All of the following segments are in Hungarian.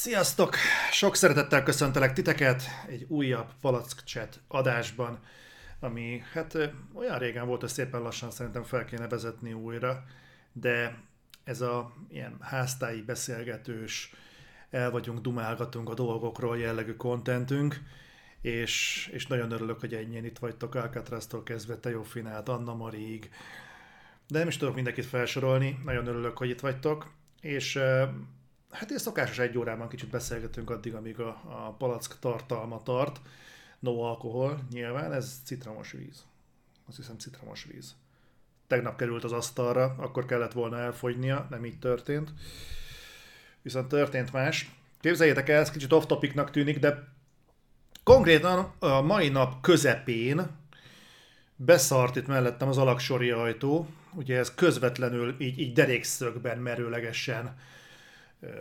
Sziasztok! Sok szeretettel köszöntelek titeket egy újabb Palack Chat adásban, ami hát olyan régen volt, hogy szépen lassan szerintem fel kéne vezetni újra, de ez a ilyen háztáji beszélgetős, el vagyunk, dumálgatunk a dolgokról jellegű kontentünk, és, és nagyon örülök, hogy ennyien itt vagytok, Alcatraz-tól kezdve Teofinát, Anna Marig, de nem is tudok mindenkit felsorolni, nagyon örülök, hogy itt vagytok, és hát én szokásos egy órában kicsit beszélgetünk addig, amíg a, a palack tartalma tart. No alkohol, nyilván, ez citromos víz. Azt hiszem citromos víz. Tegnap került az asztalra, akkor kellett volna elfogynia, nem így történt. Viszont történt más. Képzeljétek el, ez kicsit off-topicnak tűnik, de konkrétan a mai nap közepén beszart itt mellettem az alaksori ajtó, ugye ez közvetlenül így, így derékszögben merőlegesen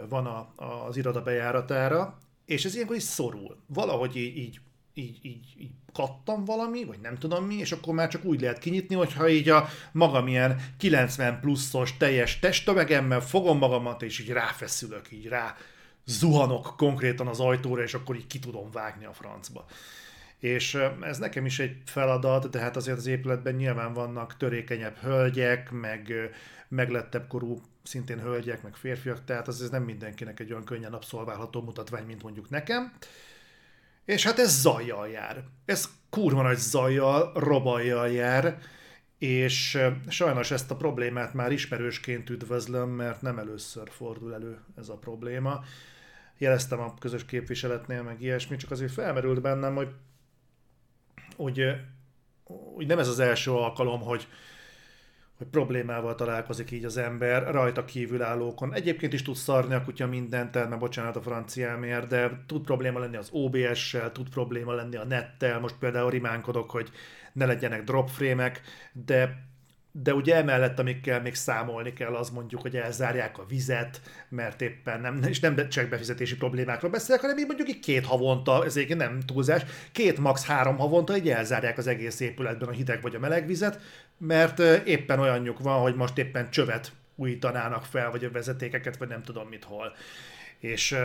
van a, az iroda bejáratára, és ez ilyenkor is szorul. Valahogy így, így, így, így, így kattam valami, vagy nem tudom mi, és akkor már csak úgy lehet kinyitni, hogyha így a magam ilyen 90 pluszos teljes testtömegemmel fogom magamat, és így ráfeszülök, így rá zuhanok konkrétan az ajtóra, és akkor így ki tudom vágni a francba. És ez nekem is egy feladat, de hát azért az épületben nyilván vannak törékenyebb hölgyek, meg meglettebb korú szintén hölgyek, meg férfiak, tehát az ez nem mindenkinek egy olyan könnyen abszolválható mutatvány, mint mondjuk nekem. És hát ez zajjal jár. Ez kurva nagy zajjal, robajjal jár, és sajnos ezt a problémát már ismerősként üdvözlöm, mert nem először fordul elő ez a probléma. Jeleztem a közös képviseletnél, meg ilyesmi, csak azért felmerült bennem, hogy, hogy, hogy nem ez az első alkalom, hogy, hogy problémával találkozik így az ember rajta kívülállókon. Egyébként is tud szarni a kutya mindent, mert bocsánat a franciámért, de tud probléma lenni az OBS-sel, tud probléma lenni a nettel, most például rimánkodok, hogy ne legyenek dropframe-ek, de de ugye emellett, amikkel még számolni kell, az mondjuk, hogy elzárják a vizet, mert éppen nem, és nem csak befizetési problémákról beszélek, hanem így mondjuk így két havonta, ez egyébként nem túlzás, két max. három havonta így elzárják az egész épületben a hideg vagy a meleg vizet, mert éppen olyanjuk van, hogy most éppen csövet újítanának fel, vagy a vezetékeket, vagy nem tudom mit hol és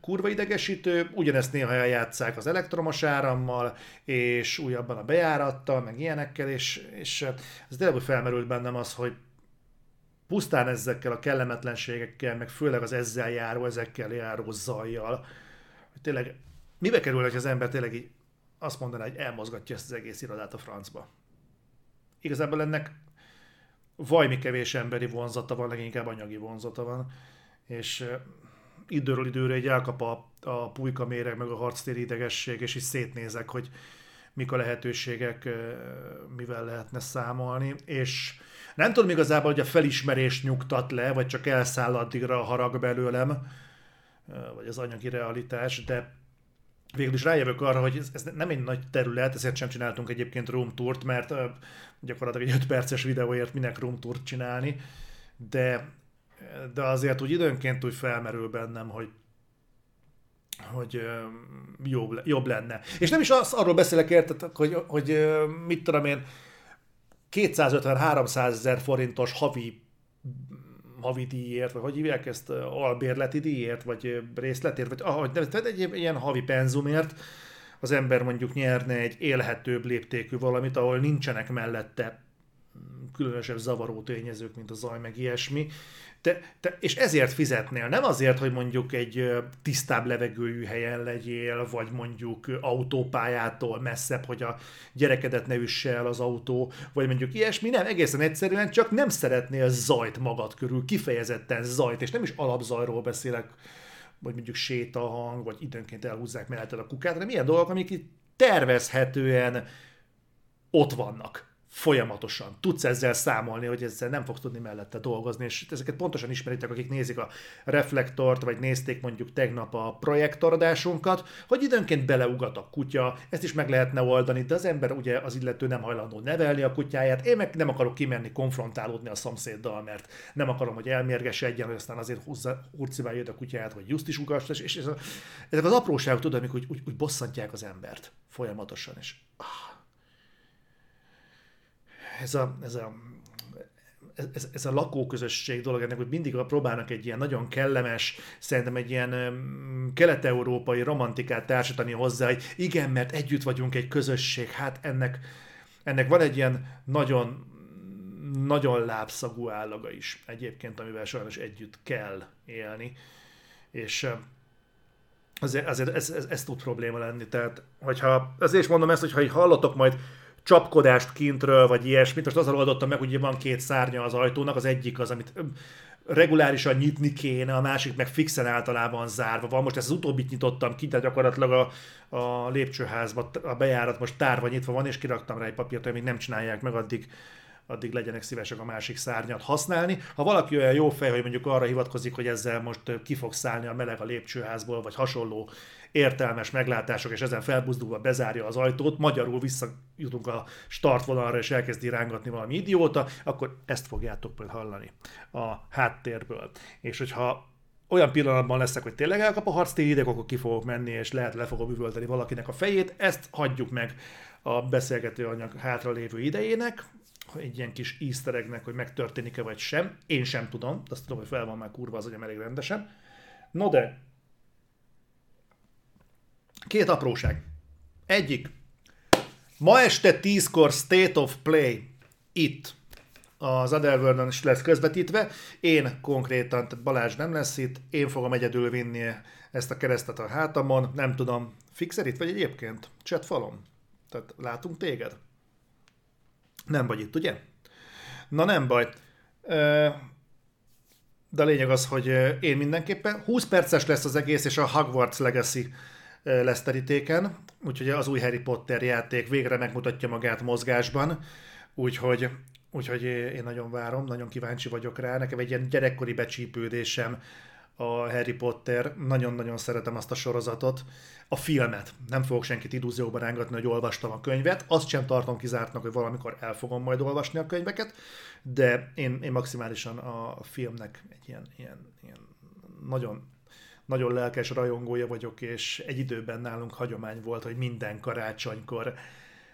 kurva idegesítő, ugyanezt néha eljátszák az elektromos árammal, és újabban a bejárattal, meg ilyenekkel, és, és ez tényleg felmerült bennem az, hogy pusztán ezekkel a kellemetlenségekkel, meg főleg az ezzel járó, ezekkel járó zajjal, hogy tényleg mibe kerül, hogy az ember tényleg így azt mondaná, hogy elmozgatja ezt az egész irodát a francba. Igazából ennek vajmi kevés emberi vonzata van, leginkább anyagi vonzata van, és időről időre egy elkap a, a pulyka méreg, meg a harctéri idegesség, és is szétnézek, hogy mik a lehetőségek, mivel lehetne számolni, és nem tudom igazából, hogy a felismerés nyugtat le, vagy csak elszáll addigra a harag belőlem, vagy az anyagi realitás, de végül is rájövök arra, hogy ez, nem egy nagy terület, ezért sem csináltunk egyébként room tourt, mert gyakorlatilag egy 5 perces videóért minek room tourt csinálni, de de azért úgy időnként úgy felmerül bennem, hogy hogy jobb, jobb lenne. És nem is az, arról beszélek, érted, hogy, hogy mit tudom én, 250-300 ezer forintos havi havi díjért, vagy hogy hívják ezt, albérleti díjért, vagy részletért, vagy ahogy tehát egy ilyen havi penzumért az ember mondjuk nyerne egy élhetőbb léptékű valamit, ahol nincsenek mellette különösebb zavaró tényezők, mint a zaj, meg ilyesmi, te, te, és ezért fizetnél, nem azért, hogy mondjuk egy tisztább levegőjű helyen legyél, vagy mondjuk autópályától messzebb, hogy a gyerekedet ne üsse el az autó, vagy mondjuk ilyesmi, nem, egészen egyszerűen csak nem szeretnél zajt magad körül, kifejezetten zajt, és nem is alapzajról beszélek, vagy mondjuk sétahang, vagy időnként elhúzzák melletted a kukát, hanem ilyen dolgok, amik itt tervezhetően ott vannak folyamatosan. Tudsz ezzel számolni, hogy ezzel nem fogsz tudni mellette dolgozni, és ezeket pontosan ismeritek, akik nézik a reflektort, vagy nézték mondjuk tegnap a projektoradásunkat, hogy időnként beleugat a kutya, ezt is meg lehetne oldani, de az ember ugye az illető nem hajlandó nevelni a kutyáját, én meg nem akarok kimenni konfrontálódni a szomszéddal, mert nem akarom, hogy elmérgesedjen, hogy aztán azért húzza, hurcibálja a kutyáját, vagy just is ugast, és, és ezek az apróságok, tudod, amik úgy, úgy, úgy bosszantják az embert folyamatosan, és ah, ez a, ez a ez, ez a lakóközösség dolog ennek, hogy mindig próbálnak egy ilyen nagyon kellemes, szerintem egy ilyen kelet-európai romantikát társítani hozzá, hogy igen, mert együtt vagyunk egy közösség, hát ennek, ennek van egy ilyen nagyon nagyon lábszagú állaga is egyébként, amivel sajnos együtt kell élni. És azért, azért ez, ez, ez tud probléma lenni. Tehát, hogyha, azért is mondom ezt, hogy ha hallotok majd csapkodást kintről, vagy ilyesmit, most azzal oldottam meg, hogy van két szárnya az ajtónak, az egyik az, amit regulárisan nyitni kéne, a másik meg fixen általában zárva van. Most ezt az utóbbit nyitottam ki, de gyakorlatilag a, a lépcsőházba a bejárat most tárva nyitva van, és kiraktam rá egy papírt, még nem csinálják meg, addig addig legyenek szívesek a másik szárnyat használni. Ha valaki olyan jó fej, hogy mondjuk arra hivatkozik, hogy ezzel most ki fog szállni a meleg a lépcsőházból, vagy hasonló értelmes meglátások, és ezen felbuzdulva bezárja az ajtót, magyarul visszajutunk a startvonalra, és elkezdi rángatni valami idióta, akkor ezt fogjátok majd hallani a háttérből. És hogyha olyan pillanatban leszek, hogy tényleg elkap a harc ideg, akkor ki fogok menni, és lehet le fogom üvölteni valakinek a fejét, ezt hagyjuk meg a beszélgető anyag hátralévő idejének, egy ilyen kis easter eggnek, hogy megtörténik-e vagy sem. Én sem tudom, de azt tudom, hogy fel van már kurva az agyam elég rendesen. No de, két apróság. Egyik, ma este 10-kor State of Play itt az otherworld is lesz közvetítve. Én konkrétan, tehát Balázs nem lesz itt, én fogom egyedül vinni ezt a keresztet a hátamon, nem tudom, fixer itt vagy egyébként? Chat falon? Tehát látunk téged? Nem vagy itt, ugye? Na nem baj. De a lényeg az, hogy én mindenképpen 20 perces lesz az egész, és a Hogwarts Legacy lesz terítéken, úgyhogy az új Harry Potter játék végre megmutatja magát mozgásban, úgyhogy, úgyhogy én nagyon várom, nagyon kíváncsi vagyok rá. Nekem egy ilyen gyerekkori becsípődésem a Harry Potter, nagyon-nagyon szeretem azt a sorozatot, a filmet. Nem fogok senkit illúzióban rángatni, hogy olvastam a könyvet, azt sem tartom kizártnak, hogy valamikor el fogom majd olvasni a könyveket, de én, én maximálisan a filmnek egy ilyen, ilyen, ilyen nagyon nagyon lelkes rajongója vagyok, és egy időben nálunk hagyomány volt, hogy minden karácsonykor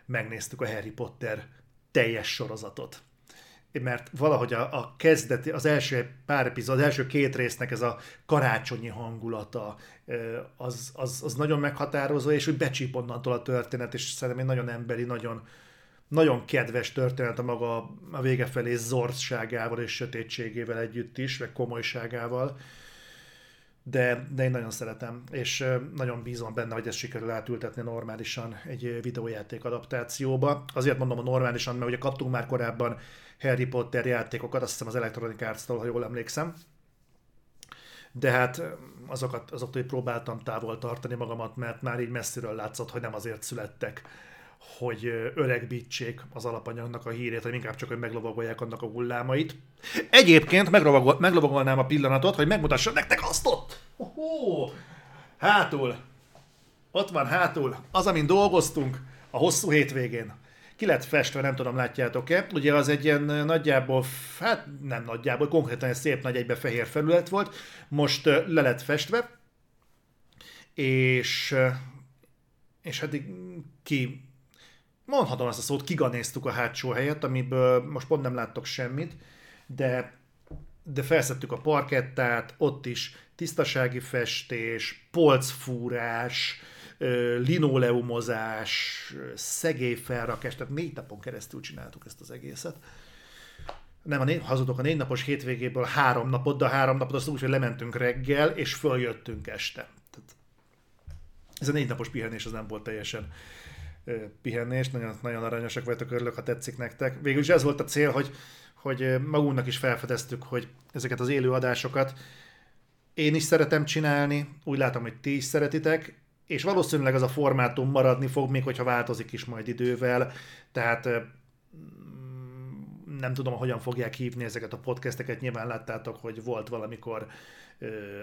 megnéztük a Harry Potter teljes sorozatot mert valahogy a, a kezdeti, az első pár epizód, az első két résznek ez a karácsonyi hangulata, az, az, az nagyon meghatározó, és úgy becsíp onnantól a történet, és szerintem egy nagyon emberi, nagyon, nagyon kedves történet a maga a vége felé zorzságával és sötétségével együtt is, meg komolyságával. De, de én nagyon szeretem, és nagyon bízom benne, hogy ezt sikerül átültetni normálisan egy videójáték adaptációba. Azért mondom a normálisan, mert ugye kaptunk már korábban Harry Potter játékokat, azt hiszem az Electronic Arts-tól, ha jól emlékszem. De hát azokat, azoktól próbáltam távol tartani magamat, mert már így messziről látszott, hogy nem azért születtek, hogy öregbítsék az alapanyagnak a hírét, hogy inkább csak, hogy meglovagolják annak a hullámait. Egyébként meglovagol, meglovagolnám a pillanatot, hogy megmutassam nektek azt ott! Oh, hátul! Ott van hátul, az, amin dolgoztunk a hosszú hétvégén ki lett festve, nem tudom, látjátok-e. Ugye az egy ilyen nagyjából, hát nem nagyjából, konkrétan egy szép nagy egybe fehér felület volt, most le lett festve, és, és hát ki, mondhatom azt a szót, kiganéztuk a hátsó helyet, amiből most pont nem láttok semmit, de de felszettük a parkettát, ott is tisztasági festés, polcfúrás, linoleumozás, szegélyfelrakás, tehát négy napon keresztül csináltuk ezt az egészet. Nem, a négy, hazudok, a négy napos hétvégéből három napot, de a három napot azt úgy, hogy lementünk reggel, és följöttünk este. Tehát ez a négy napos pihenés az nem volt teljesen pihenés, nagyon, nagyon aranyosak vagytok, örülök, ha tetszik nektek. Végül is ez volt a cél, hogy, hogy magunknak is felfedeztük, hogy ezeket az élő adásokat én is szeretem csinálni, úgy látom, hogy ti is szeretitek, és valószínűleg az a formátum maradni fog, még hogyha változik is majd idővel, tehát nem tudom, hogyan fogják hívni ezeket a podcasteket, nyilván láttátok, hogy volt valamikor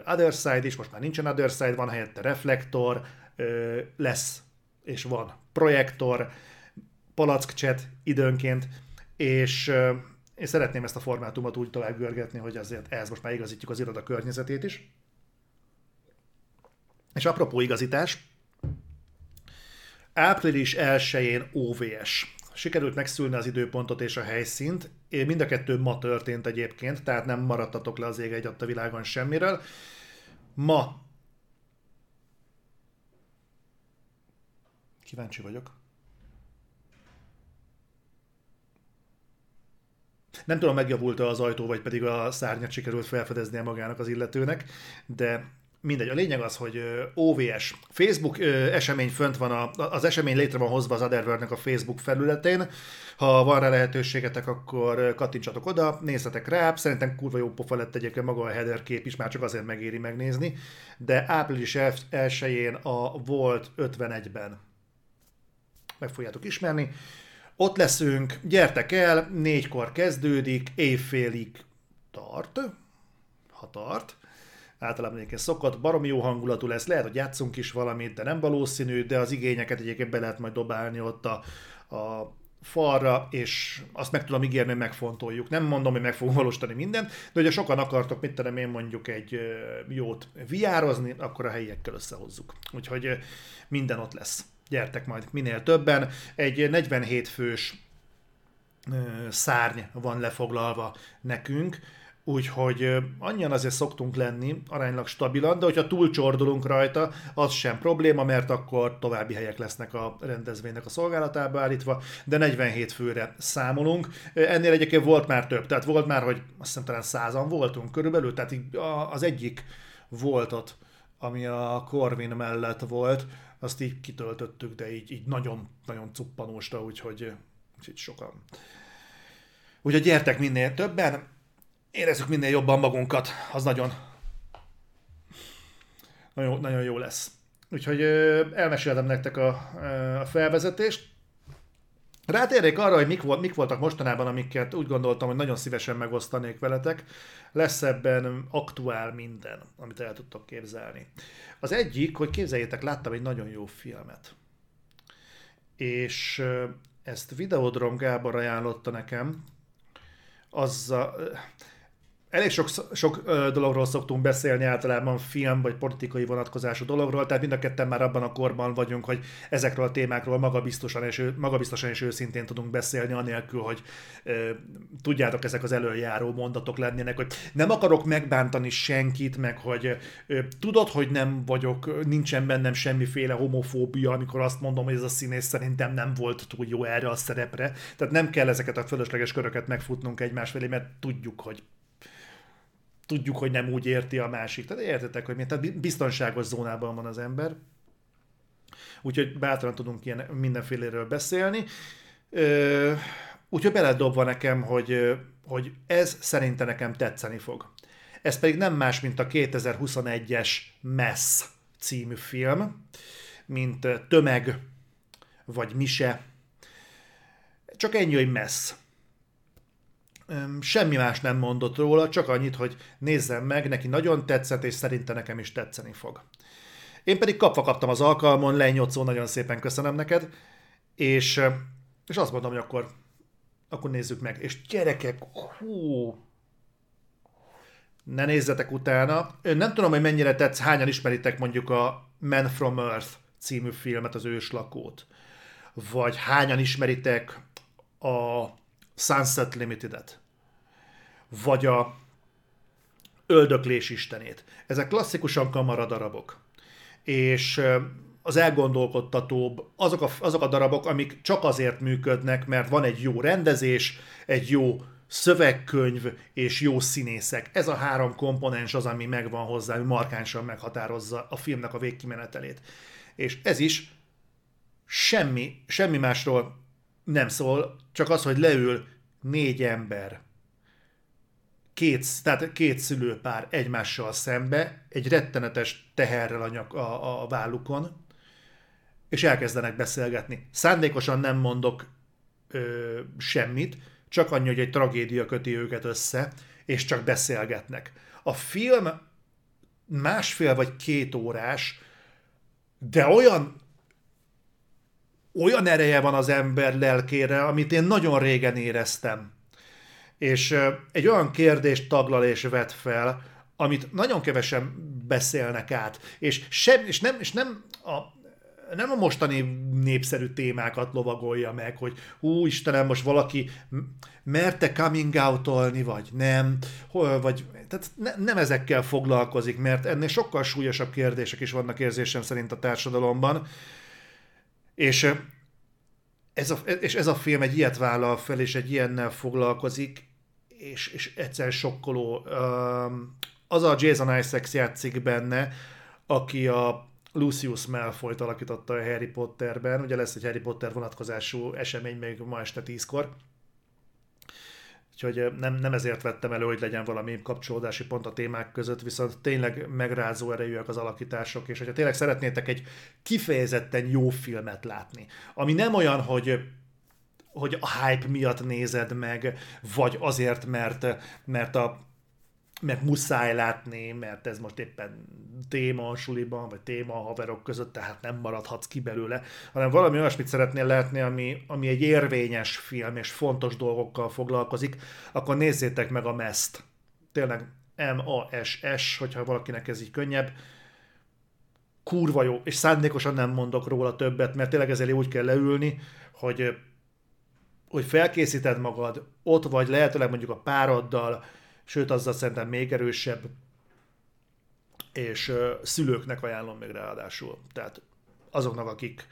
Other Side is, most már nincsen Other Side, van helyette Reflektor, lesz és van Projektor, Palack Chat időnként, és én szeretném ezt a formátumot úgy tovább görgetni, hogy azért ehhez most már igazítjuk az iroda környezetét is. És apropó igazítás, április 1-én OVS. Sikerült megszülni az időpontot és a helyszínt. mind a kettő ma történt egyébként, tehát nem maradtatok le az ég egy a világon semmiről. Ma Kíváncsi vagyok. Nem tudom, megjavult az ajtó, vagy pedig a szárnyat sikerült felfedeznie magának az illetőnek, de mindegy. A lényeg az, hogy OVS. Facebook esemény fönt van, a, az esemény létre van hozva az Otherworld-nek a Facebook felületén. Ha van rá lehetőségetek, akkor kattintsatok oda, nézzetek rá. Szerintem kurva jó pofa lett egyébként maga a header kép is, már csak azért megéri megnézni. De április 1-én a Volt 51-ben meg fogjátok ismerni. Ott leszünk, gyertek el, négykor kezdődik, évfélig tart, ha tart. Általában egyébként szokott, baromi jó hangulatú lesz, lehet, hogy játszunk is valamit, de nem valószínű, de az igényeket egyébként be lehet majd dobálni ott a, a falra, és azt meg tudom ígérni, hogy megfontoljuk. Nem mondom, hogy meg fogunk valósítani mindent, de hogyha sokan akartok, mit tudom én mondjuk egy jót viározni, akkor a helyiekkel összehozzuk. Úgyhogy minden ott lesz gyertek majd minél többen. Egy 47 fős szárny van lefoglalva nekünk, úgyhogy annyian azért szoktunk lenni, aránylag stabilan, de hogyha túlcsordulunk rajta, az sem probléma, mert akkor további helyek lesznek a rendezvénynek a szolgálatába állítva, de 47 főre számolunk. Ennél egyébként volt már több, tehát volt már, hogy azt hiszem talán százan voltunk körülbelül, tehát az egyik voltot, ami a Corvin mellett volt, azt így kitöltöttük, de így, így nagyon, nagyon cuppanósra, úgyhogy, úgyhogy sokan. Úgyhogy gyertek minél többen, érezzük minél jobban magunkat, az nagyon, nagyon, nagyon jó lesz. Úgyhogy elmeséltem nektek a, a felvezetést. Rátérnék arra, hogy mik, volt, mik voltak mostanában, amiket úgy gondoltam, hogy nagyon szívesen megosztanék veletek. Lesz ebben aktuál minden, amit el tudtok képzelni. Az egyik, hogy képzeljétek, láttam egy nagyon jó filmet. És ezt Videodrom Gábor ajánlotta nekem. Az a, elég sok, sok dologról szoktunk beszélni általában film vagy politikai vonatkozású dologról, tehát mind a ketten már abban a korban vagyunk, hogy ezekről a témákról magabiztosan és, magabiztosan és őszintén tudunk beszélni, anélkül, hogy tudjátok, ezek az előjáró mondatok lennének, hogy nem akarok megbántani senkit, meg hogy tudod, hogy nem vagyok, nincsen bennem semmiféle homofóbia, amikor azt mondom, hogy ez a színész szerintem nem volt túl jó erre a szerepre. Tehát nem kell ezeket a fölösleges köröket megfutnunk egymás felé, mert tudjuk, hogy tudjuk, hogy nem úgy érti a másik. Tehát értetek, hogy miért? Tehát biztonságos zónában van az ember. Úgyhogy bátran tudunk ilyen mindenféléről beszélni. Úgyhogy beledobva nekem, hogy, hogy ez szerintem nekem tetszeni fog. Ez pedig nem más, mint a 2021-es Mess című film, mint Tömeg, vagy Mise. Csak ennyi, hogy Mess semmi más nem mondott róla, csak annyit, hogy nézzem meg, neki nagyon tetszett, és szerinte nekem is tetszeni fog. Én pedig kapva kaptam az alkalmon, lenyocó, nagyon szépen köszönöm neked, és, és azt mondom, hogy akkor, akkor nézzük meg. És gyerekek, hú, ne nézzetek utána. Nem tudom, hogy mennyire tetsz, hányan ismeritek mondjuk a Man from Earth című filmet, az őslakót. Vagy hányan ismeritek a Sunset Limited-et, vagy a Öldöklés istenét. Ezek klasszikusan kamaradarabok. És az elgondolkodtatóbb, azok a, azok a darabok, amik csak azért működnek, mert van egy jó rendezés, egy jó szövegkönyv és jó színészek. Ez a három komponens az, ami megvan hozzá, ami markánsan meghatározza a filmnek a végkimenetelét. És ez is semmi, semmi másról nem szól, csak az, hogy leül négy ember, két, tehát két szülőpár egymással szembe, egy rettenetes teherrel a, nyak, a, a vállukon, és elkezdenek beszélgetni. Szándékosan nem mondok ö, semmit, csak annyi, hogy egy tragédia köti őket össze, és csak beszélgetnek. A film másfél vagy két órás, de olyan olyan ereje van az ember lelkére, amit én nagyon régen éreztem. És egy olyan kérdést taglal és vet fel, amit nagyon kevesen beszélnek át. És, sem, és, nem, és nem a nem a mostani népszerű témákat lovagolja meg, hogy hú, Istenem, most valaki merte coming out vagy nem, vagy, tehát ne, nem ezekkel foglalkozik, mert ennél sokkal súlyosabb kérdések is vannak érzésem szerint a társadalomban, és ez a, és ez a film egy ilyet vállal fel, és egy ilyennel foglalkozik, és, és egyszer sokkoló. Az a Jason Isaacs játszik benne, aki a Lucius Malfoy-t alakította a Harry Potterben. Ugye lesz egy Harry Potter vonatkozású esemény még ma este tízkor. Úgyhogy nem, nem ezért vettem elő, hogy legyen valami kapcsolódási pont a témák között, viszont tényleg megrázó erejűek az alakítások, és hogyha tényleg szeretnétek egy kifejezetten jó filmet látni, ami nem olyan, hogy hogy a hype miatt nézed meg, vagy azért, mert, mert a mert muszáj látni, mert ez most éppen téma a suliban, vagy téma a haverok között, tehát nem maradhatsz ki belőle, hanem valami olyasmit szeretnél látni, ami, ami egy érvényes film, és fontos dolgokkal foglalkozik, akkor nézzétek meg a MEST. Tényleg M-A-S-S, hogyha valakinek ez így könnyebb. Kurva jó, és szándékosan nem mondok róla többet, mert tényleg ezért úgy kell leülni, hogy hogy felkészíted magad, ott vagy lehetőleg mondjuk a pároddal, sőt azzal szerintem még erősebb, és uh, szülőknek ajánlom még ráadásul. Tehát azoknak, akik,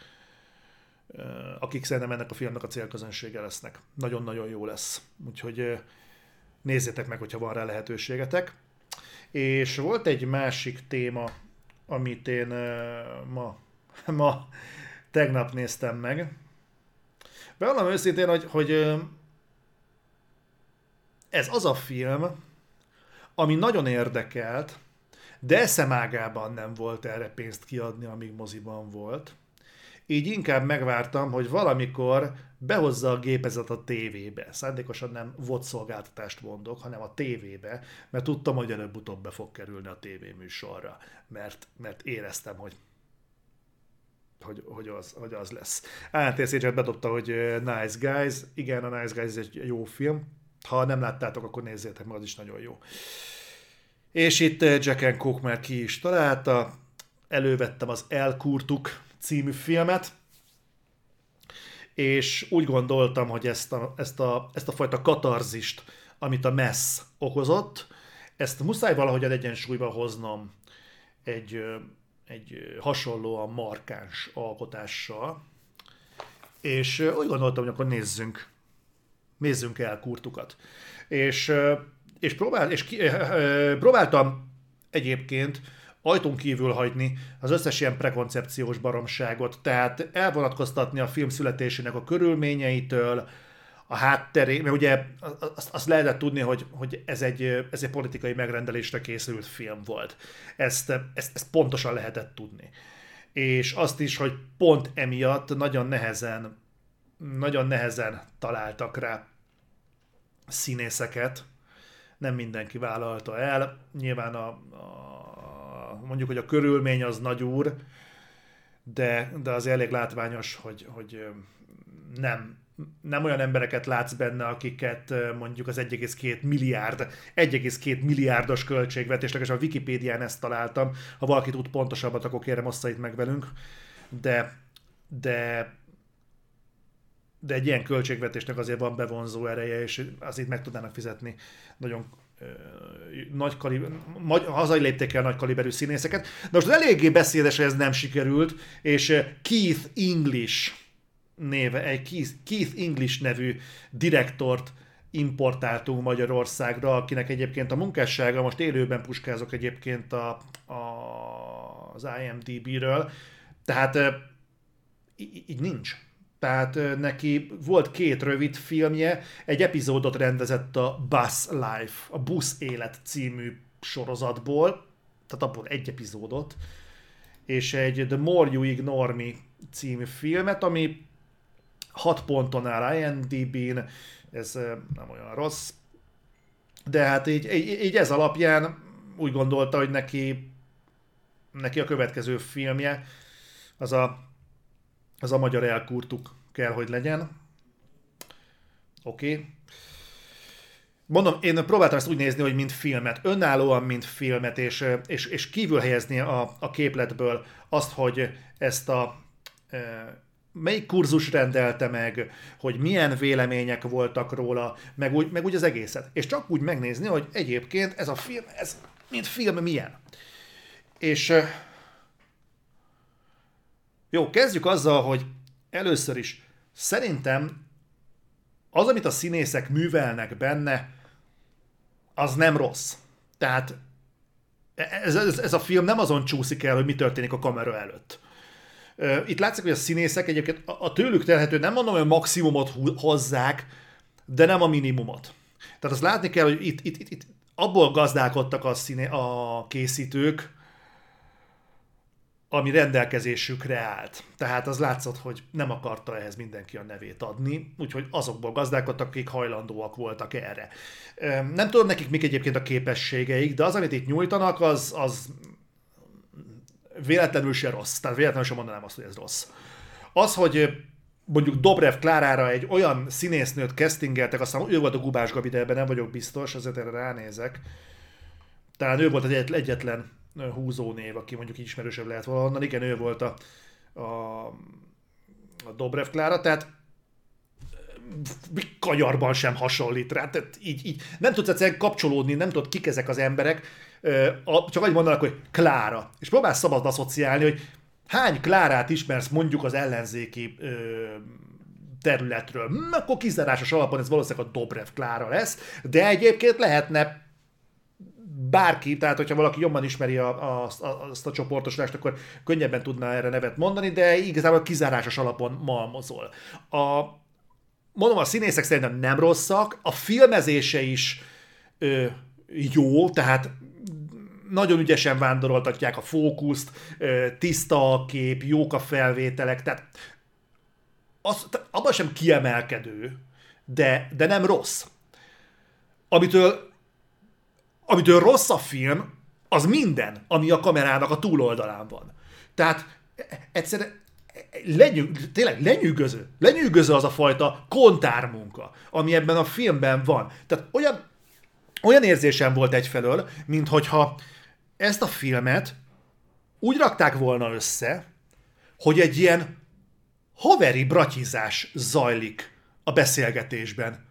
uh, akik szerintem ennek a filmnek a célközönsége lesznek. Nagyon-nagyon jó lesz. Úgyhogy uh, nézzétek meg, hogyha van rá lehetőségetek. És volt egy másik téma, amit én ma, ma tegnap néztem meg. Bevallom őszintén, hogy, hogy ez az a film, ami nagyon érdekelt, de eszemágában nem volt erre pénzt kiadni, amíg moziban volt. Így inkább megvártam, hogy valamikor behozza a gépezet a tévébe. Szándékosan nem volt szolgáltatást mondok, hanem a tévébe, mert tudtam, hogy előbb-utóbb be fog kerülni a tévéműsorra, mert, mert éreztem, hogy hogy, hogy, az, hogy az lesz. ANTSH bedobta, hogy Nice Guys. Igen, a Nice Guys egy jó film. Ha nem láttátok, akkor nézzétek meg, az is nagyon jó. És itt Jack and Cook már ki is találta. Elővettem az Elkurtuk című filmet, és úgy gondoltam, hogy ezt a, ezt a, ezt a fajta katarzist, amit a messz okozott, ezt muszáj valahogyan egyensúlyba hoznom egy egy hasonlóan markáns alkotással, és úgy gondoltam, hogy akkor nézzünk, nézzünk el kurtukat. És, és, próbál, és ki, próbáltam egyébként ajtón kívül hagyni az összes ilyen prekoncepciós baromságot, tehát elvonatkoztatni a film születésének a körülményeitől, a hátteré, mert ugye azt, azt lehetett tudni, hogy, hogy ez, egy, ez egy politikai megrendelésre készült film volt. Ezt, ezt, ezt pontosan lehetett tudni. És azt is, hogy pont emiatt nagyon nehezen, nagyon nehezen találtak rá színészeket, nem mindenki vállalta el. Nyilván a, a mondjuk, hogy a körülmény az nagy úr, de, de az elég látványos, hogy, hogy nem, nem olyan embereket látsz benne, akiket mondjuk az 1,2 milliárd, 1,2 milliárdos költségvetésnek, és a Wikipédián ezt találtam. Ha valaki tud pontosabbat, akkor kérem ossza itt meg velünk. De, de de egy ilyen költségvetésnek azért van bevonzó ereje, és azért meg tudnának fizetni nagyon nagy kaliber, hazai léptékkel nagy kaliberű színészeket. De most eléggé beszédes, hogy ez nem sikerült, és Keith English néve, egy Keith English nevű direktort importáltunk Magyarországra, akinek egyébként a munkássága, most élőben puskázok egyébként a, a, az IMDB-ről, tehát így nincs. Tehát neki volt két rövid filmje, egy epizódot rendezett a Bus Life, a Busz Élet című sorozatból, tehát abból egy epizódot, és egy The More You Ignore Me című filmet, ami 6 ponton áll IMDb-n, ez nem olyan rossz, de hát így, így, így ez alapján úgy gondolta, hogy neki, neki a következő filmje az a, az a magyar elkurtuk kell, hogy legyen. Oké. Okay. Mondom, én próbáltam ezt úgy nézni, hogy mint filmet, önállóan, mint filmet, és, és, és kívül helyezni a, a képletből azt, hogy ezt a melyik kurzus rendelte meg, hogy milyen vélemények voltak róla, meg úgy, meg úgy az egészet. És csak úgy megnézni, hogy egyébként ez a film, ez mint film milyen. És jó, kezdjük azzal, hogy először is szerintem az, amit a színészek művelnek benne, az nem rossz. Tehát ez, ez, ez a film nem azon csúszik el, hogy mi történik a kamera előtt. Itt látszik, hogy a színészek egyébként a tőlük telhető, nem mondom, hogy a maximumot hozzák, de nem a minimumot. Tehát azt látni kell, hogy itt, itt, itt, itt abból gazdálkodtak a, színe, a készítők, ami rendelkezésükre állt. Tehát az látszott, hogy nem akarta ehhez mindenki a nevét adni, úgyhogy azokból gazdálkodtak, akik hajlandóak voltak erre. Nem tudom nekik mik egyébként a képességeik, de az, amit itt nyújtanak, az, az véletlenül se rossz. Tehát véletlenül sem mondanám azt, hogy ez rossz. Az, hogy mondjuk Dobrev Klárára egy olyan színésznőt castingeltek, aztán ő volt a Gubás Gabi, de ebben nem vagyok biztos, ezért erre ránézek. Talán ő volt egyetlen húzó név, aki mondjuk ismerősebb lehet valahonnan. Igen, ő volt a, a, a Dobrev Klára, tehát kanyarban sem hasonlít rá, tehát így, így nem tudsz egyszerűen kapcsolódni, nem tudod kik ezek az emberek, csak annyi mondanak, hogy Klára. És próbálsz szabad asszociálni, hogy hány Klárát ismersz mondjuk az ellenzéki területről. Hm, akkor kizárásos alapon ez valószínűleg a Dobrev Klára lesz, de egyébként lehetne bárki, tehát hogyha valaki jobban ismeri a, a, a, a csoportosulást, akkor könnyebben tudná erre nevet mondani, de igazából kizárásos alapon malmozol. A, mondom, a színészek szerintem nem rosszak, a filmezése is ö, jó, tehát nagyon ügyesen vándoroltatják a fókuszt, tiszta a kép, jók a felvételek, tehát az, abban sem kiemelkedő, de, de nem rossz. Amitől, amitől rossz a film, az minden, ami a kamerának a túloldalán van. Tehát egyszerűen lenyűg, tényleg lenyűgöző. Lenyűgöző az a fajta kontármunka, ami ebben a filmben van. Tehát olyan, olyan érzésem volt egyfelől, mint hogyha ezt a filmet úgy rakták volna össze, hogy egy ilyen haveri bratyizás zajlik a beszélgetésben.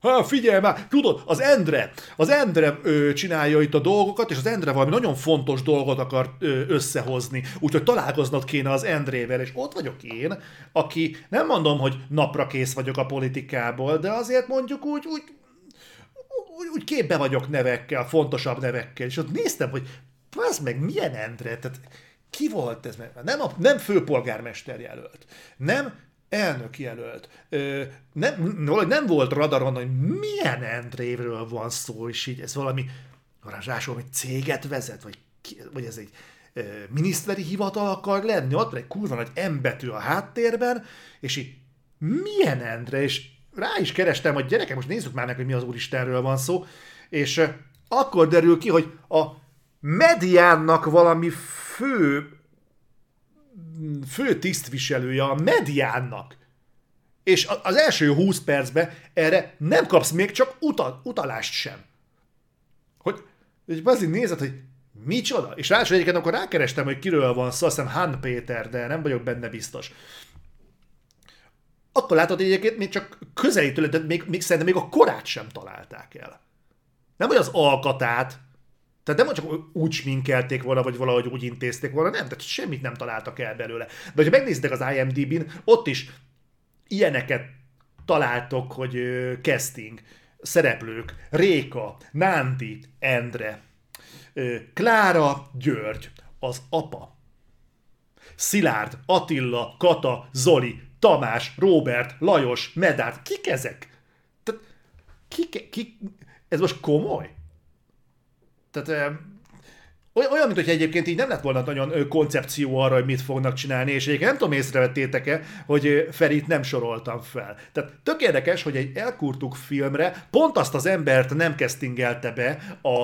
Ha, figyelj már, tudod, az Endre, az Endre ö, csinálja itt a dolgokat, és az Endre valami nagyon fontos dolgot akar ö, összehozni, úgyhogy találkoznod kéne az Endrével, és ott vagyok én, aki nem mondom, hogy napra kész vagyok a politikából, de azért mondjuk úgy, úgy, úgy, úgy képbe vagyok nevekkel, fontosabb nevekkel, és ott néztem, hogy az meg, milyen Endre? Tehát ki volt ez? Nem, a, nem főpolgármester jelölt, nem elnök jelölt. Ö, nem, nem volt radaron, hogy milyen Endrévről van szó, és így ez valami, ráadásul, hogy céget vezet, vagy, vagy ez egy ö, miniszteri hivatal akar lenni, ott egy kurva nagy embetű a háttérben, és így milyen Endre, és rá is kerestem, hogy gyerekek, most nézzük már meg, hogy mi az Úristenről van szó, és akkor derül ki, hogy a mediánnak valami fő fő tisztviselője a mediánnak. És az első 20 percben erre nem kapsz még csak utal, utalást sem. Hogy, és azért nézed, hogy micsoda? És ráadásul egyébként akkor rákerestem, hogy kiről van szó, azt hiszem Han Péter, de nem vagyok benne biztos. Akkor látod, hogy egyébként még csak közelítőleg, de még, még szerintem még a korát sem találták el. Nem, hogy az alkatát, tehát nem csak úgy sminkelték volna, vagy valahogy úgy intézték volna, nem, tehát semmit nem találtak el belőle. De ha megnézitek az IMDb-n, ott is ilyeneket találtok, hogy casting, szereplők, Réka, Nánti, Endre, Klára, György, az apa, Szilárd, Attila, Kata, Zoli, Tamás, Robert, Lajos, Medát, kik ezek? Tehát, kik, kik, ez most komoly? Tehát olyan, mint hogy egyébként így nem lett volna nagyon koncepció arra, hogy mit fognak csinálni, és egyébként nem tudom, észrevettétek-e, hogy Ferit nem soroltam fel. Tehát tök érdekes, hogy egy elkurtuk filmre pont azt az embert nem castingelte be a,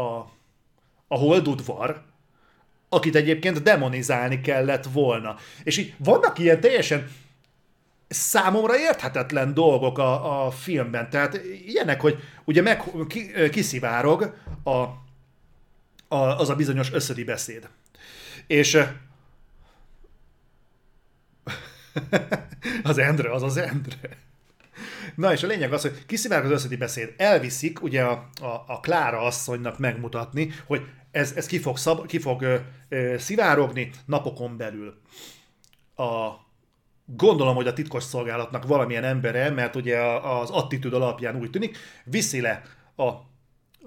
a, a Holdudvar, akit egyébként demonizálni kellett volna. És így vannak ilyen teljesen számomra érthetetlen dolgok a, a filmben. Tehát ilyenek, hogy ugye meg, ki, kiszivárog a, a, az a bizonyos összödi beszéd. És az Endre, az az Endre. Na és a lényeg az, hogy kiszivárog az összeti beszéd. Elviszik ugye a, a, a Klára asszonynak megmutatni, hogy ez, ez ki fog, szab, ki fog ö, ö, szivárogni napokon belül. A, gondolom, hogy a titkos szolgálatnak valamilyen embere, mert ugye az attitűd alapján úgy tűnik, viszi le a,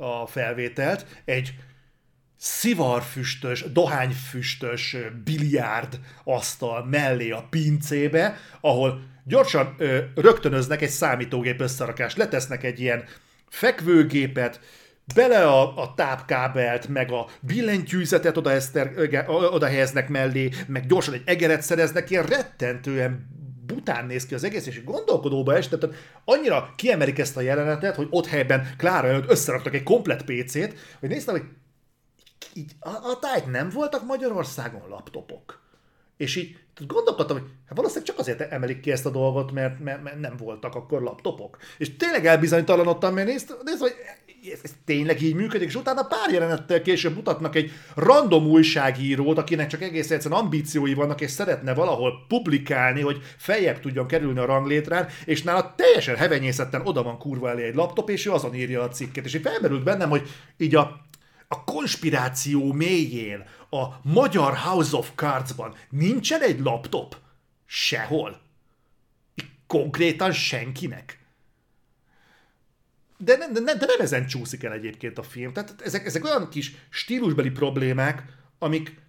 a felvételt egy szivarfüstös, dohányfüstös biliárd asztal mellé a pincébe, ahol gyorsan ö, rögtönöznek egy számítógép összerakást, letesznek egy ilyen fekvőgépet, bele a, a tápkábelt, meg a billentyűzetet oda, eszter, oda helyeznek mellé, meg gyorsan egy egeret szereznek, ilyen rettentően bután néz ki az egész, és gondolkodóba este, tehát annyira kiemelik ezt a jelenetet, hogy ott helyben Klára előtt összeraktak egy komplet PC-t, hogy néztem, hogy így a, a tájt nem voltak Magyarországon laptopok. És így gondolkodtam, hogy hát valószínűleg csak azért emelik ki ezt a dolgot, mert, mert, mert nem voltak akkor laptopok. És tényleg elbizonytalanodtam, mert nézd, nézd hogy ez, ez tényleg így működik, és utána pár jelenettel később mutatnak egy random újságírót, akinek csak egész egyszerűen ambíciói vannak, és szeretne valahol publikálni, hogy feljebb tudjon kerülni a ranglétrán, és nála teljesen hevenyészetten oda van kurva elé egy laptop, és ő azon írja a cikket. És így felmerült bennem, hogy így a a konspiráció mélyén, a magyar House of Cards-ban nincsen egy laptop? Sehol. Konkrétan senkinek. De, nem, de, de nem ezen csúszik el egyébként a film. Tehát ezek, ezek olyan kis stílusbeli problémák, amik,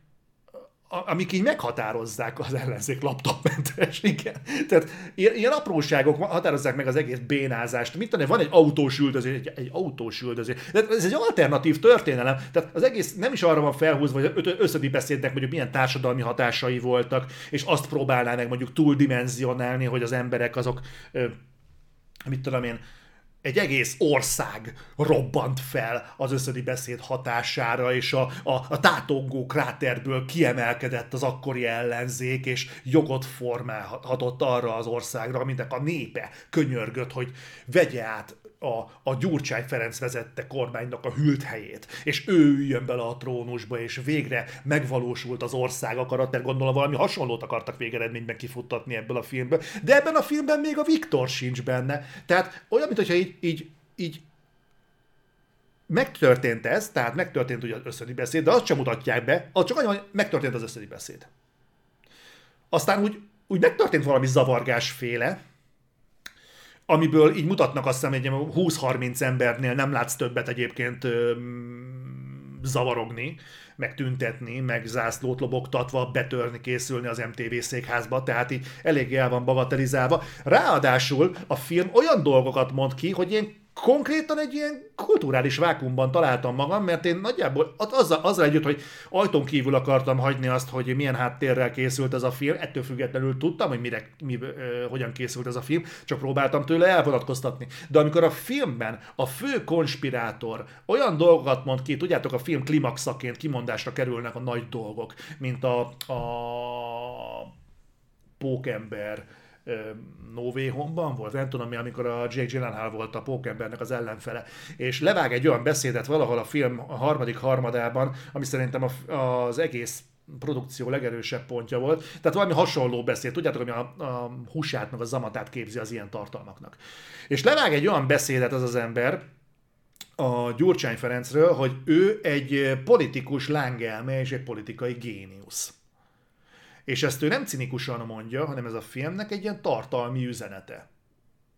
amik így meghatározzák az ellenzék laptopmentes, igen. Tehát ilyen, apróságok határozzák meg az egész bénázást. Mit tudom, van egy autós üldözés, egy, egy autós üldözés. De ez egy alternatív történelem. Tehát az egész nem is arra van felhúzva, hogy összedi beszédnek mondjuk milyen társadalmi hatásai voltak, és azt próbálnának mondjuk túldimenzionálni, hogy az emberek azok, mit tudom én, egy egész ország robbant fel az összödi beszéd hatására, és a, a, a tátongó kráterből kiemelkedett az akkori ellenzék, és jogot formálhatott arra az országra, aminek a népe könyörgött, hogy vegye át a, a Gyurcsány Ferenc vezette kormánynak a hűlt helyét, és ő üljön bele a trónusba, és végre megvalósult az ország akarat, mert gondolom valami hasonlót akartak végeredményben kifuttatni ebből a filmből, de ebben a filmben még a Viktor sincs benne. Tehát olyan, mintha így, így, így megtörtént ez, tehát megtörtént ugye az összödi beszéd, de azt sem mutatják be, az csak annyi, hogy megtörtént az összödi beszéd. Aztán úgy, úgy megtörtént valami zavargás féle, amiből így mutatnak azt hiszem, hogy 20-30 embernél nem látsz többet egyébként zavarogni, meg tüntetni, meg zászlót lobogtatva betörni, készülni az MTV székházba, tehát így eléggé el van bagatelizálva. Ráadásul a film olyan dolgokat mond ki, hogy én konkrétan egy ilyen kulturális vákumban találtam magam, mert én nagyjából azzal, azzal együtt, hogy ajtón kívül akartam hagyni azt, hogy milyen háttérrel készült ez a film, ettől függetlenül tudtam, hogy mire, mi, ö, hogyan készült ez a film, csak próbáltam tőle elvonatkoztatni. De amikor a filmben a fő konspirátor olyan dolgokat mond ki, tudjátok, a film klimaxaként kimondásra kerülnek a nagy dolgok, mint a, a pókember, No Way volt, nem tudom mi, amikor a Jake Gyllenhaal volt a pókembernek az ellenfele, és levág egy olyan beszédet valahol a film a harmadik harmadában, ami szerintem az egész produkció legerősebb pontja volt. Tehát valami hasonló beszéd, tudjátok, ami a, a húsát meg a zamatát képzi az ilyen tartalmaknak. És levág egy olyan beszédet az az ember, a Gyurcsány Ferencről, hogy ő egy politikus lángelme és egy politikai géniusz. És ezt ő nem cinikusan mondja, hanem ez a filmnek egy ilyen tartalmi üzenete.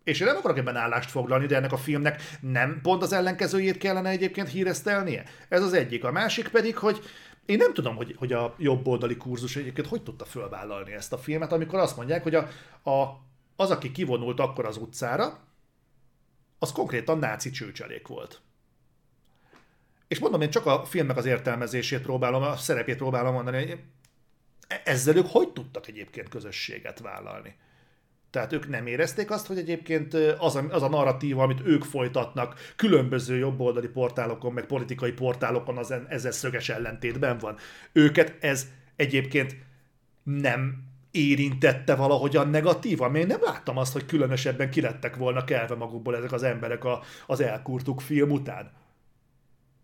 És én nem akarok ebben állást foglalni, de ennek a filmnek nem pont az ellenkezőjét kellene egyébként híresztelnie. Ez az egyik. A másik pedig, hogy én nem tudom, hogy, hogy a jobboldali kurzus egyébként hogy tudta fölvállalni ezt a filmet, amikor azt mondják, hogy a, a, az, aki kivonult akkor az utcára, az konkrétan náci csőcselék volt. És mondom, én csak a filmnek az értelmezését próbálom, a szerepét próbálom mondani, ezzel ők hogy tudtak egyébként közösséget vállalni? Tehát ők nem érezték azt, hogy egyébként az a, az a narratíva, amit ők folytatnak különböző jobboldali portálokon, meg politikai portálokon, az ezzel szöges ellentétben van. Őket ez egyébként nem érintette valahogyan negatívan. Én nem láttam azt, hogy különösebben kilettek volna kelve magukból ezek az emberek a, az elkurtuk film után.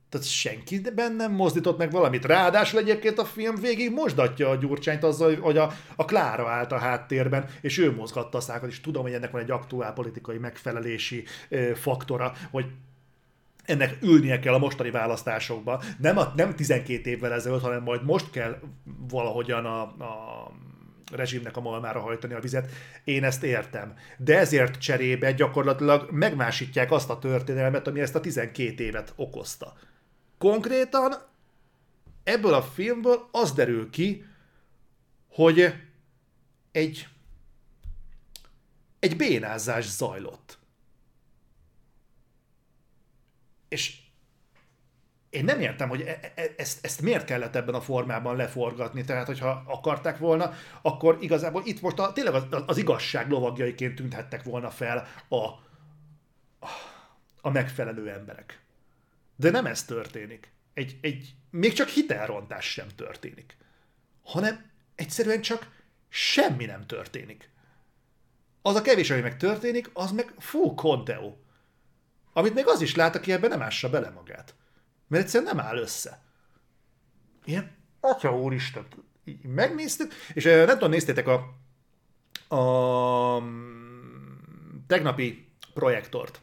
Tehát senkiben nem mozdított meg valamit. Ráadásul egyébként a film végig mosdatja a Gyurcsányt azzal, hogy a, a Klára állt a háttérben, és ő mozgatta a szákat, és tudom, hogy ennek van egy aktuál politikai megfelelési ö, faktora, hogy ennek ülnie kell a mostani választásokban. Nem, a, nem 12 évvel ezelőtt, hanem majd most kell valahogyan a, a rezsimnek a malmára hajtani a vizet. Én ezt értem. De ezért cserébe gyakorlatilag megmásítják azt a történelmet, ami ezt a 12 évet okozta. Konkrétan ebből a filmből az derül ki, hogy egy egy bénázás zajlott. És én nem értem, hogy e- e- ezt, ezt miért kellett ebben a formában leforgatni. Tehát, hogyha akarták volna, akkor igazából itt most a, tényleg az, az igazság lovagjaiként tűnhettek volna fel a, a megfelelő emberek. De nem ez történik. Egy, egy, még csak hitelrontás sem történik. Hanem egyszerűen csak semmi nem történik. Az a kevés, ami meg történik, az meg full konteó. Amit még az is lát, aki ebben nem ássa bele magát. Mert egyszerűen nem áll össze. Ilyen, atya úristen, így megnéztük, és nem tudom, néztétek a, a tegnapi projektort,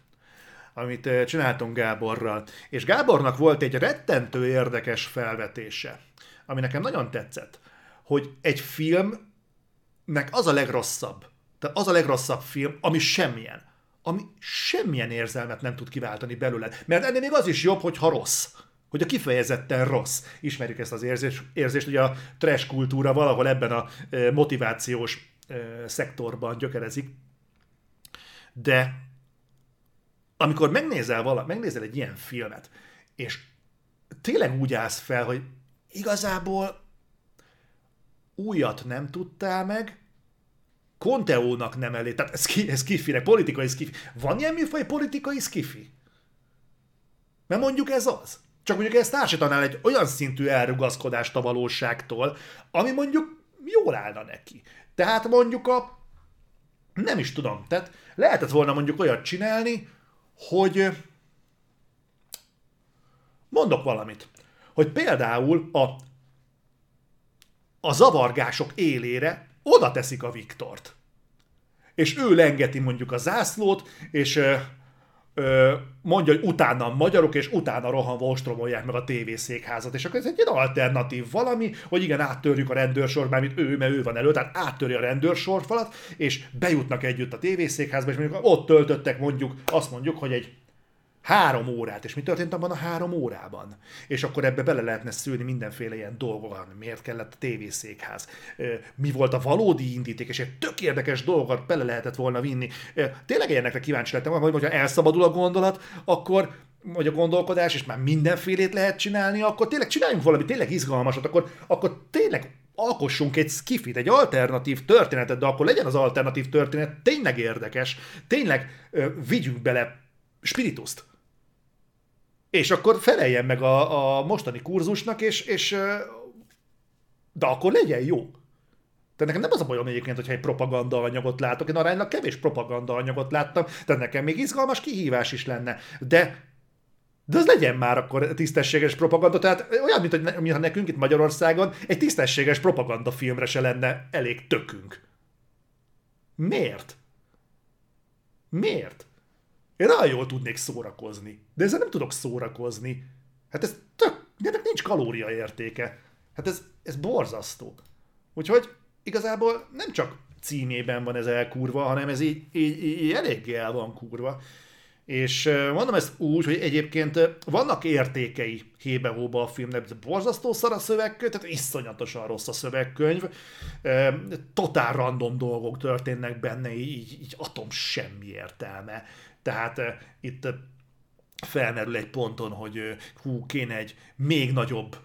amit csináltunk Gáborral. És Gábornak volt egy rettentő érdekes felvetése, ami nekem nagyon tetszett, hogy egy filmnek az a legrosszabb, tehát az a legrosszabb film, ami semmilyen ami semmilyen érzelmet nem tud kiváltani belőle. Mert ennél még az is jobb, hogyha rossz. Hogy a kifejezetten rossz. Ismerjük ezt az érzést, érzést hogy a trash kultúra valahol ebben a e, motivációs e, szektorban gyökerezik. De amikor megnézel, vala, megnézel egy ilyen filmet, és tényleg úgy állsz fel, hogy igazából újat nem tudtál meg, Conteónak nem elég, tehát ez, ez skifinek, politikai skifi. Van ilyen műfaj politikai skifi? Mert mondjuk ez az. Csak mondjuk ezt társítanál egy olyan szintű elrugaszkodást a valóságtól, ami mondjuk jól állna neki. Tehát mondjuk a... Nem is tudom. Tehát lehetett volna mondjuk olyat csinálni, hogy... Mondok valamit. Hogy például a a zavargások élére oda teszik a Viktort. És ő lengeti mondjuk a zászlót, és mondja, hogy utána magyarok, és utána rohanva ostromolják meg a tévészékházat. És akkor ez egy ilyen alternatív valami, hogy igen, áttörjük a rendőrsort, mármint ő, mert ő van elő, tehát áttöri a rendőrsorfalat, és bejutnak együtt a tévészékházba, és mondjuk ott töltöttek mondjuk, azt mondjuk, hogy egy Három órát. És mi történt abban a három órában? És akkor ebbe bele lehetne szülni mindenféle ilyen dolgokat. Miért kellett a tévészékház? Mi volt a valódi indíték? És egy tök érdekes dolgokat bele lehetett volna vinni. Tényleg ilyenekre kíváncsi lettem, hogy ha elszabadul a gondolat, akkor vagy a gondolkodás, és már mindenfélét lehet csinálni, akkor tényleg csináljunk valami tényleg izgalmasat, akkor, akkor tényleg alkossunk egy skifit, egy alternatív történetet, de akkor legyen az alternatív történet tényleg érdekes, tényleg ö, vigyünk bele spirituszt. És akkor feleljen meg a, a mostani kurzusnak, és, és de akkor legyen jó. Tehát nekem nem az a bajom egyébként, hogyha egy propaganda anyagot látok, én aránylag kevés propaganda anyagot láttam, tehát nekem még izgalmas kihívás is lenne. De de az legyen már akkor tisztességes propaganda, tehát olyan, mint hogy mintha nekünk itt Magyarországon egy tisztességes propaganda filmre se lenne elég tökünk. Miért? Miért? Én nagyon jól tudnék szórakozni, de ezzel nem tudok szórakozni. Hát ez tök, ennek nincs kalóriaértéke. Hát ez, ez borzasztó. Úgyhogy igazából nem csak címében van ez elkurva, hanem ez így, így, így eléggé el van kurva. És mondom ezt úgy, hogy egyébként vannak értékei hébe-hóba a filmnek, borzasztó szar a szövegkönyv, tehát iszonyatosan rossz a szövegkönyv, totál random dolgok történnek benne, így, így atom semmi értelme. Tehát uh, itt uh, felmerül egy ponton, hogy uh, hú, kéne egy még nagyobb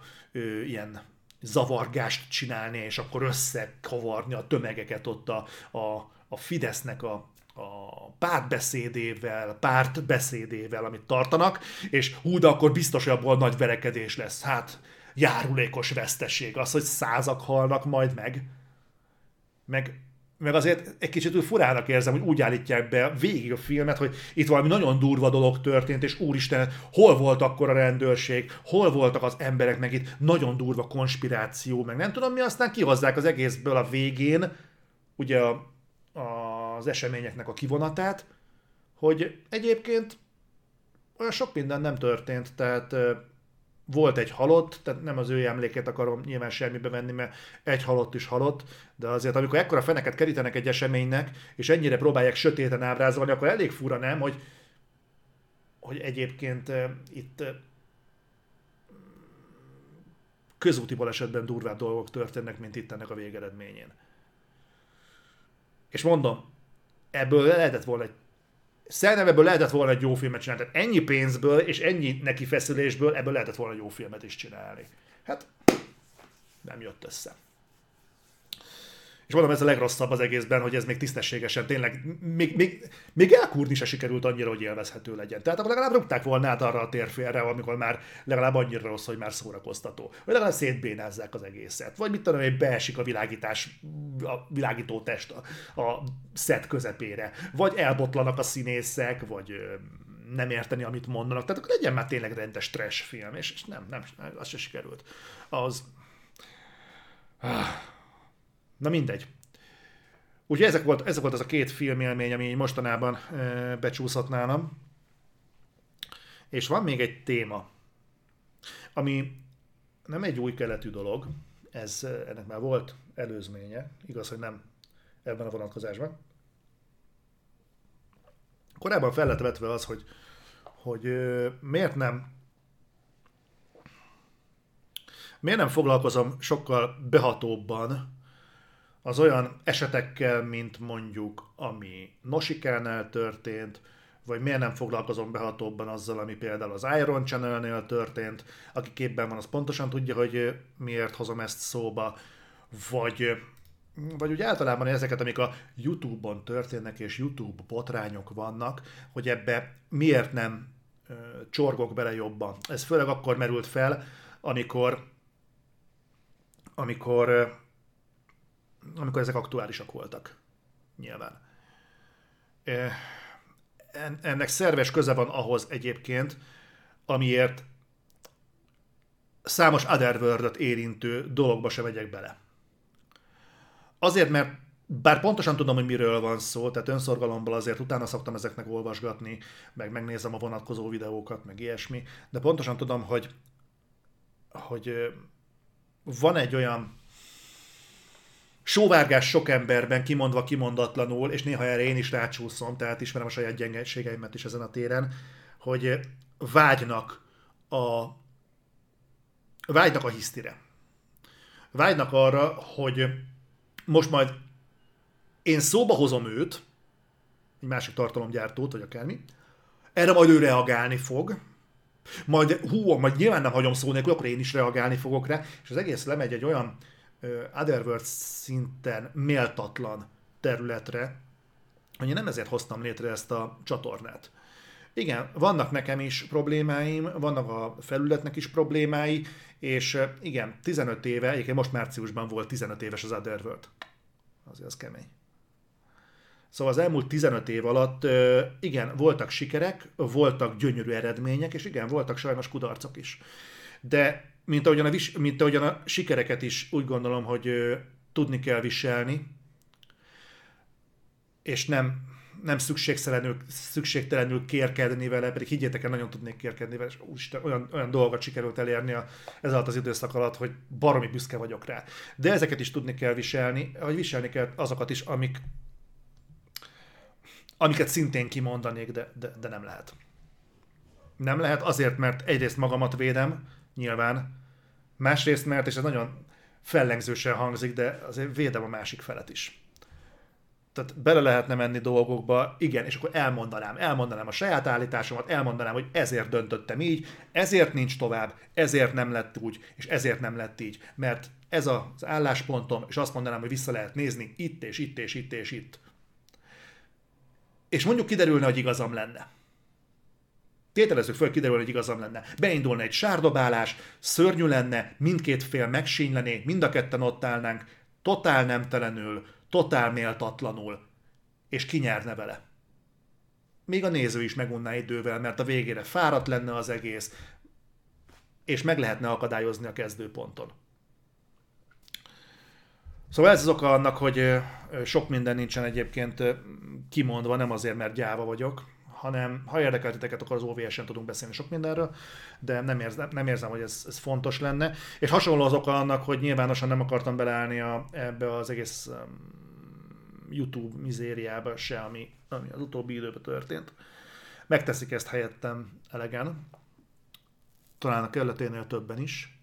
ilyen zavargást csinálni, és akkor összekavarni a tömegeket ott a, a, a Fidesznek a, a pártbeszédével, pártbeszédével, amit tartanak, és hú, de akkor biztos, hogy abból nagy verekedés lesz. Hát járulékos veszteség az, hogy százak halnak majd meg. Meg meg azért egy kicsit úgy furának érzem, hogy úgy állítják be végig a filmet, hogy itt valami nagyon durva dolog történt, és úristen, hol volt akkor a rendőrség, hol voltak az emberek, meg itt nagyon durva konspiráció, meg nem tudom mi, aztán kihozzák az egészből a végén, ugye a, a, az eseményeknek a kivonatát, hogy egyébként olyan sok minden nem történt, tehát volt egy halott, tehát nem az ő emlékét akarom nyilván semmibe venni, mert egy halott is halott, de azért amikor ekkora feneket kerítenek egy eseménynek, és ennyire próbálják sötéten ábrázolni, akkor elég fura nem, hogy, hogy egyébként uh, itt uh, közúti balesetben durvább dolgok történnek, mint itt ennek a végeredményén. És mondom, ebből lehetett volna egy Szerintem ebből lehetett volna egy jó filmet csinálni. Tehát ennyi pénzből és ennyi neki feszülésből ebből lehetett volna egy jó filmet is csinálni. Hát nem jött össze. És mondom, ez a legrosszabb az egészben, hogy ez még tisztességesen tényleg, még, még, még elkúrni se sikerült annyira, hogy élvezhető legyen. Tehát akkor legalább rúgták volna át arra a térfélre, amikor már legalább annyira rossz, hogy már szórakoztató. Vagy legalább szétbénázzák az egészet. Vagy mit tudom, hogy beesik a világítás, a világító test a, a szet közepére. Vagy elbotlanak a színészek, vagy nem érteni, amit mondanak. Tehát akkor legyen már tényleg rendes trash film, és, és nem, nem, az se sikerült. Az... Na mindegy. Úgyhogy ezek volt, ezek volt az a két filmélmény, ami mostanában e, becsúszott nálam. És van még egy téma, ami nem egy új keletű dolog, ez, ennek már volt előzménye, igaz, hogy nem ebben a vonatkozásban. Korábban fel lett vetve az, hogy, hogy miért nem miért nem foglalkozom sokkal behatóbban az olyan esetekkel, mint mondjuk ami Nosikánál történt, vagy miért nem foglalkozom behatóbban azzal, ami például az Iron Channel-nél történt, aki képben van, az pontosan tudja, hogy miért hozom ezt szóba, vagy, vagy úgy általában ezeket, amik a YouTube-on történnek, és YouTube botrányok vannak, hogy ebbe miért nem csorgok bele jobban. Ez főleg akkor merült fel, amikor amikor amikor ezek aktuálisak voltak. Nyilván. Ennek szerves köze van ahhoz egyébként, amiért számos otherworld érintő dologba se megyek bele. Azért, mert bár pontosan tudom, hogy miről van szó, tehát önszorgalomból azért utána szoktam ezeknek olvasgatni, meg megnézem a vonatkozó videókat, meg ilyesmi, de pontosan tudom, hogy, hogy van egy olyan sóvárgás sok emberben, kimondva kimondatlanul, és néha erre én is rácsúszom, tehát ismerem a saját gyengeségeimet is ezen a téren, hogy vágynak a vágynak a hisztire. Vágynak arra, hogy most majd én szóba hozom őt, egy másik tartalomgyártót, vagy akármi, erre majd ő reagálni fog, majd hú, majd nyilván nem hagyom szó nélkül, akkor én is reagálni fogok rá, és az egész lemegy egy olyan Otherworld szinten méltatlan területre, hogy én nem ezért hoztam létre ezt a csatornát. Igen, vannak nekem is problémáim, vannak a felületnek is problémái, és igen, 15 éve, egyébként most márciusban volt 15 éves az Otherworld. Azért az kemény. Szóval az elmúlt 15 év alatt igen, voltak sikerek, voltak gyönyörű eredmények, és igen, voltak sajnos kudarcok is. De mint ahogyan, a, vis, mint ahogyan a sikereket is úgy gondolom, hogy ö, tudni kell viselni, és nem, nem szükségtelenül, szükségtelenül kérkedni vele, pedig higgyétek el, nagyon tudnék kérkedni vele, és úristen, olyan, olyan dolgot sikerült elérni a, ez alatt az időszak alatt, hogy baromi büszke vagyok rá. De ezeket is tudni kell viselni, vagy viselni kell azokat is, amik, amiket szintén kimondanék, de, de, de nem lehet. Nem lehet azért, mert egyrészt magamat védem, nyilván. Másrészt, mert, és ez nagyon fellengzősen hangzik, de azért védem a másik felet is. Tehát bele lehetne menni dolgokba, igen, és akkor elmondanám, elmondanám a saját állításomat, elmondanám, hogy ezért döntöttem így, ezért nincs tovább, ezért nem lett úgy, és ezért nem lett így, mert ez az álláspontom, és azt mondanám, hogy vissza lehet nézni itt, és itt, és itt, és itt. És mondjuk kiderülne, hogy igazam lenne Tételezzük föl, kiderül, hogy igazam lenne. Beindulna egy sárdobálás, szörnyű lenne, mindkét fél megsínylené, mind a ketten ott állnánk, totál nemtelenül, totál méltatlanul, és kinyerne vele. Még a néző is megunná idővel, mert a végére fáradt lenne az egész, és meg lehetne akadályozni a kezdőponton. Szóval ez az oka annak, hogy sok minden nincsen egyébként kimondva, nem azért, mert gyáva vagyok, hanem ha érdekel akkor az OVS-en tudunk beszélni sok mindenről, de nem érzem, nem érzem hogy ez, ez fontos lenne. És hasonló az oka annak, hogy nyilvánosan nem akartam beleállni a, ebbe az egész um, YouTube mizériába se, ami, ami az utóbbi időben történt. Megteszik ezt helyettem elegen, talán a kelleténél többen is.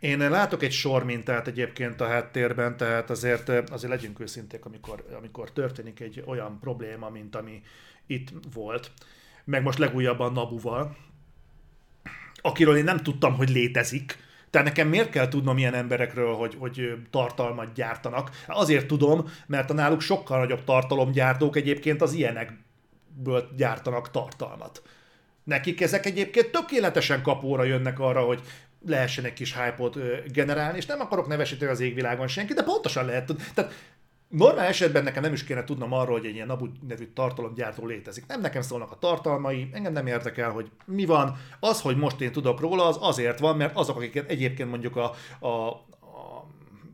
Én látok egy sor mintát egyébként a háttérben, tehát azért, azért legyünk őszinték, amikor, amikor történik egy olyan probléma, mint ami itt volt. Meg most legújabban Nabuval, akiről én nem tudtam, hogy létezik. Tehát nekem miért kell tudnom ilyen emberekről, hogy, hogy tartalmat gyártanak? Azért tudom, mert a náluk sokkal nagyobb tartalomgyártók egyébként az ilyenekből gyártanak tartalmat. Nekik ezek egyébként tökéletesen kapóra jönnek arra, hogy lehessen egy kis hype generálni, és nem akarok nevesíteni az égvilágon senki, de pontosan lehet. Tehát normál esetben nekem nem is kéne tudnom arról, hogy egy ilyen Nabu nevű tartalomgyártó létezik. Nem nekem szólnak a tartalmai, engem nem érdekel, hogy mi van. Az, hogy most én tudok róla, az azért van, mert azok, akiket egyébként mondjuk a, a, a,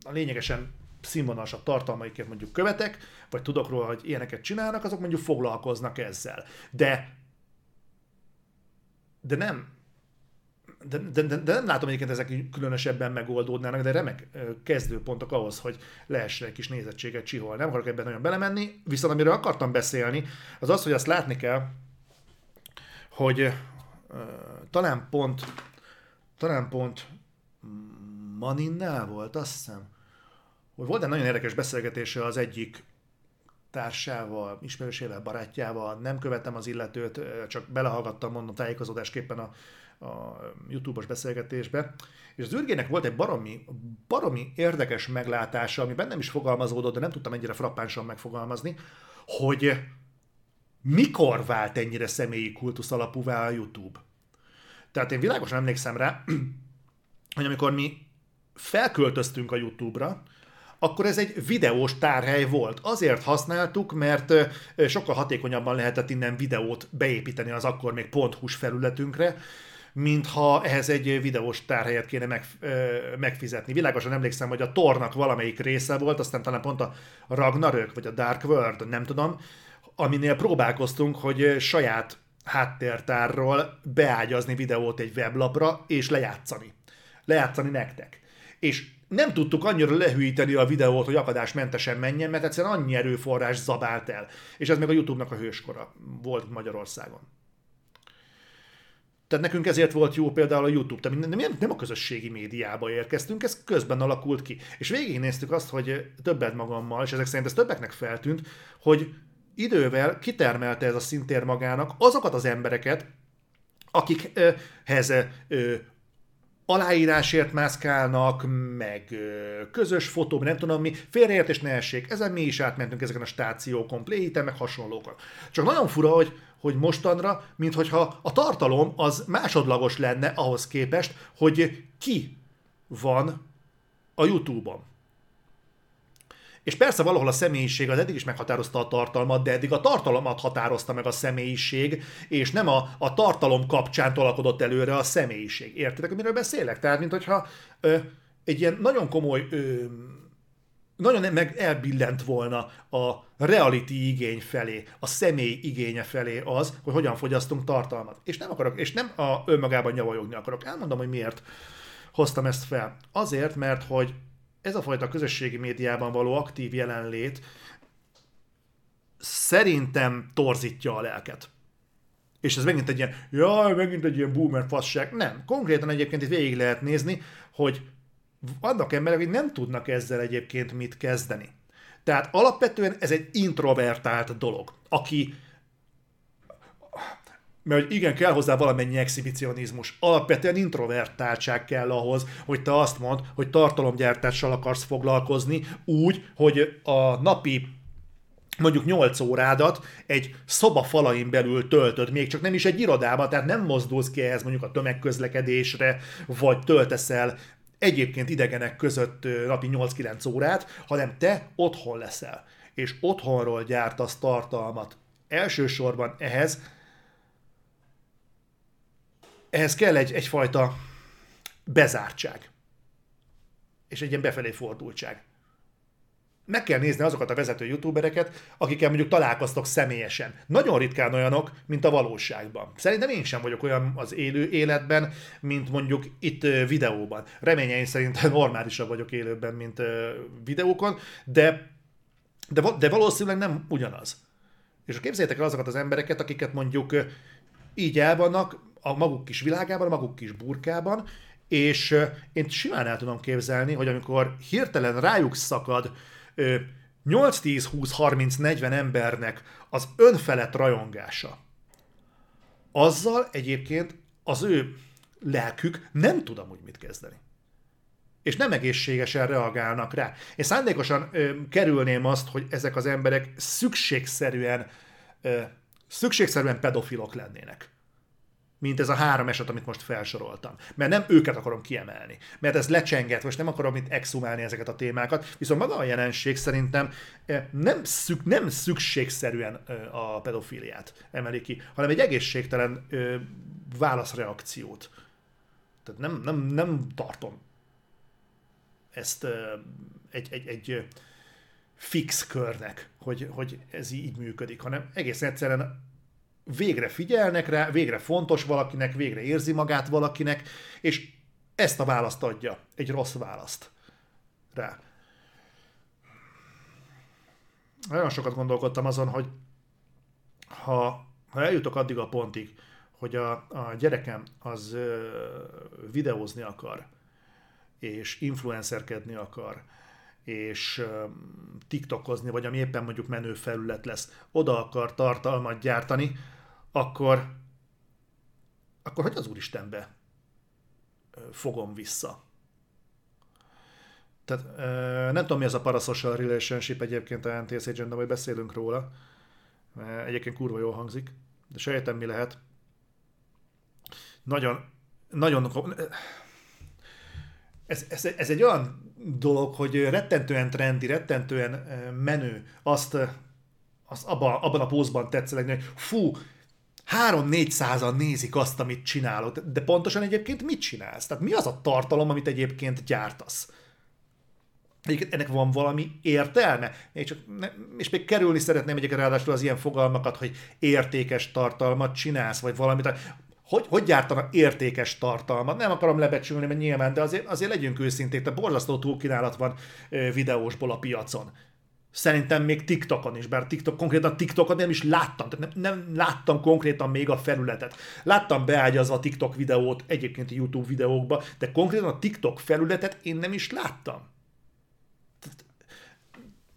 a lényegesen színvonalasabb tartalmaiket mondjuk követek, vagy tudok róla, hogy ilyeneket csinálnak, azok mondjuk foglalkoznak ezzel. De de nem, de, de, de, nem látom egyébként ezek különösebben megoldódnának, de remek kezdőpontok ahhoz, hogy lehessen egy kis nézettséget csiholni. Nem akarok ebben nagyon belemenni, viszont amiről akartam beszélni, az az, hogy azt látni kell, hogy uh, talán pont talán pont Maninnál volt, azt hiszem, hogy volt egy nagyon érdekes beszélgetése az egyik társával, ismerősével, barátjával, nem követtem az illetőt, csak belehallgattam, mondom, tájékozódásképpen a a YouTube-os beszélgetésbe, és az űrgének volt egy baromi, baromi érdekes meglátása, ami bennem is fogalmazódott, de nem tudtam ennyire frappánsan megfogalmazni, hogy mikor vált ennyire személyi kultusz alapúvá a YouTube. Tehát én világosan emlékszem rá, hogy amikor mi felköltöztünk a YouTube-ra, akkor ez egy videós tárhely volt. Azért használtuk, mert sokkal hatékonyabban lehetett innen videót beépíteni az akkor még ponthús felületünkre, mintha ehhez egy videós tárhelyet kéne meg, ö, megfizetni. Világosan emlékszem, hogy a Tornak valamelyik része volt, aztán talán pont a Ragnarök, vagy a Dark World, nem tudom, aminél próbálkoztunk, hogy saját háttértárról beágyazni videót egy weblapra, és lejátszani. Lejátszani nektek. És nem tudtuk annyira lehűíteni a videót, hogy akadásmentesen menjen, mert egyszerűen annyi erőforrás zabált el. És ez még a YouTube-nak a hőskora volt Magyarországon. Tehát nekünk ezért volt jó például a YouTube, tehát nem, nem a közösségi médiába érkeztünk, ez közben alakult ki. És végignéztük azt, hogy többet magammal, és ezek szerint ez többeknek feltűnt, hogy idővel kitermelte ez a szintér magának azokat az embereket, akikhez aláírásért mászkálnak, meg közös fotó, nem tudom mi, félreértés ne essék, ezen mi is átmentünk ezeken a stációkon, play meg hasonlókon. Csak nagyon fura, hogy hogy mostanra, mintha a tartalom az másodlagos lenne ahhoz képest, hogy ki van a YouTube-on. És persze valahol a személyiség az eddig is meghatározta a tartalmat, de eddig a tartalmat határozta meg a személyiség, és nem a, a tartalom kapcsán tolakodott előre a személyiség. Értitek, miről beszélek? Tehát, mint hogyha ö, egy ilyen nagyon komoly ö, nagyon meg elbillent volna a reality igény felé, a személy igénye felé az, hogy hogyan fogyasztunk tartalmat. És nem akarok, és nem a önmagában nyavajogni akarok. Elmondom, hogy miért hoztam ezt fel. Azért, mert hogy ez a fajta közösségi médiában való aktív jelenlét szerintem torzítja a lelket. És ez megint egy ilyen, jaj, megint egy ilyen boomer fasság. Nem. Konkrétan egyébként itt végig lehet nézni, hogy vannak emberek, akik nem tudnak ezzel egyébként mit kezdeni. Tehát alapvetően ez egy introvertált dolog, aki mert igen, kell hozzá valamennyi exhibicionizmus. Alapvetően introvertáltság kell ahhoz, hogy te azt mondd, hogy tartalomgyártással akarsz foglalkozni úgy, hogy a napi mondjuk 8 órádat egy szoba falain belül töltöd, még csak nem is egy irodában, tehát nem mozdulsz ki ehhez mondjuk a tömegközlekedésre, vagy töltesz el egyébként idegenek között napi 8-9 órát, hanem te otthon leszel, és otthonról gyártasz tartalmat. Elsősorban ehhez ehhez kell egy, egyfajta bezártság. És egy ilyen befelé fordultság. Meg kell nézni azokat a vezető youtubereket, akikkel mondjuk találkoztok személyesen. Nagyon ritkán olyanok, mint a valóságban. Szerintem én sem vagyok olyan az élő életben, mint mondjuk itt videóban. Reményeim szerint normálisabb vagyok élőben, mint videókon, de, de, de valószínűleg nem ugyanaz. És képzeljétek el azokat az embereket, akiket mondjuk így el vannak, a maguk kis világában, a maguk kis burkában, és én simán el tudom képzelni, hogy amikor hirtelen rájuk szakad 8, 10, 20, 30, 40 embernek az önfelett rajongása, azzal egyébként az ő lelkük nem tud amúgy mit kezdeni. És nem egészségesen reagálnak rá. Én szándékosan ö, kerülném azt, hogy ezek az emberek szükségszerűen, ö, szükségszerűen pedofilok lennének mint ez a három eset, amit most felsoroltam. Mert nem őket akarom kiemelni. Mert ez lecsenget, most nem akarom itt exhumálni ezeket a témákat, viszont maga a jelenség szerintem eh, nem, szük, nem szükségszerűen eh, a pedofiliát emeli ki, hanem egy egészségtelen válaszreakciót. Tehát nem, nem, nem tartom ezt egy, egy, egy fix körnek, hogy, hogy ez így működik, hanem egész egyszerűen végre figyelnek rá, végre fontos valakinek, végre érzi magát valakinek, és ezt a választ adja, egy rossz választ rá. Nagyon sokat gondolkodtam azon, hogy ha, ha eljutok addig a pontig, hogy a, a gyerekem az ö, videózni akar, és influencerkedni akar, és ö, tiktokozni, vagy ami éppen mondjuk menő felület lesz, oda akar tartalmat gyártani, akkor, akkor hogy az Úristenbe fogom vissza? Tehát nem tudom, mi az a parasocial relationship egyébként a NTS agent de majd beszélünk róla. Egyébként kurva jól hangzik, de sejtem, mi lehet. Nagyon, nagyon... Ez, ez, ez egy olyan dolog, hogy rettentően trendi, rettentően menő azt, azt abban, abban a pózban tetszelegni, hogy fú, 3-4 százan nézik azt, amit csinálod, de pontosan egyébként mit csinálsz? Tehát mi az a tartalom, amit egyébként gyártasz? Egyébként ennek van valami értelme? Én csak ne, és még kerülni szeretném egyébként ráadásul az ilyen fogalmakat, hogy értékes tartalmat csinálsz, vagy valamit. Hogy, hogy gyártanak értékes tartalmat? Nem akarom lebecsülni, mert nyilván, de azért, azért legyünk őszinték, de borzasztó túlkínálat van videósból a piacon. Szerintem még TikTokon is, bár TikTok, konkrétan TikTokon nem is láttam, tehát nem, nem láttam konkrétan még a felületet. Láttam beágyazva a TikTok videót egyébként a YouTube videókba, de konkrétan a TikTok felületet én nem is láttam.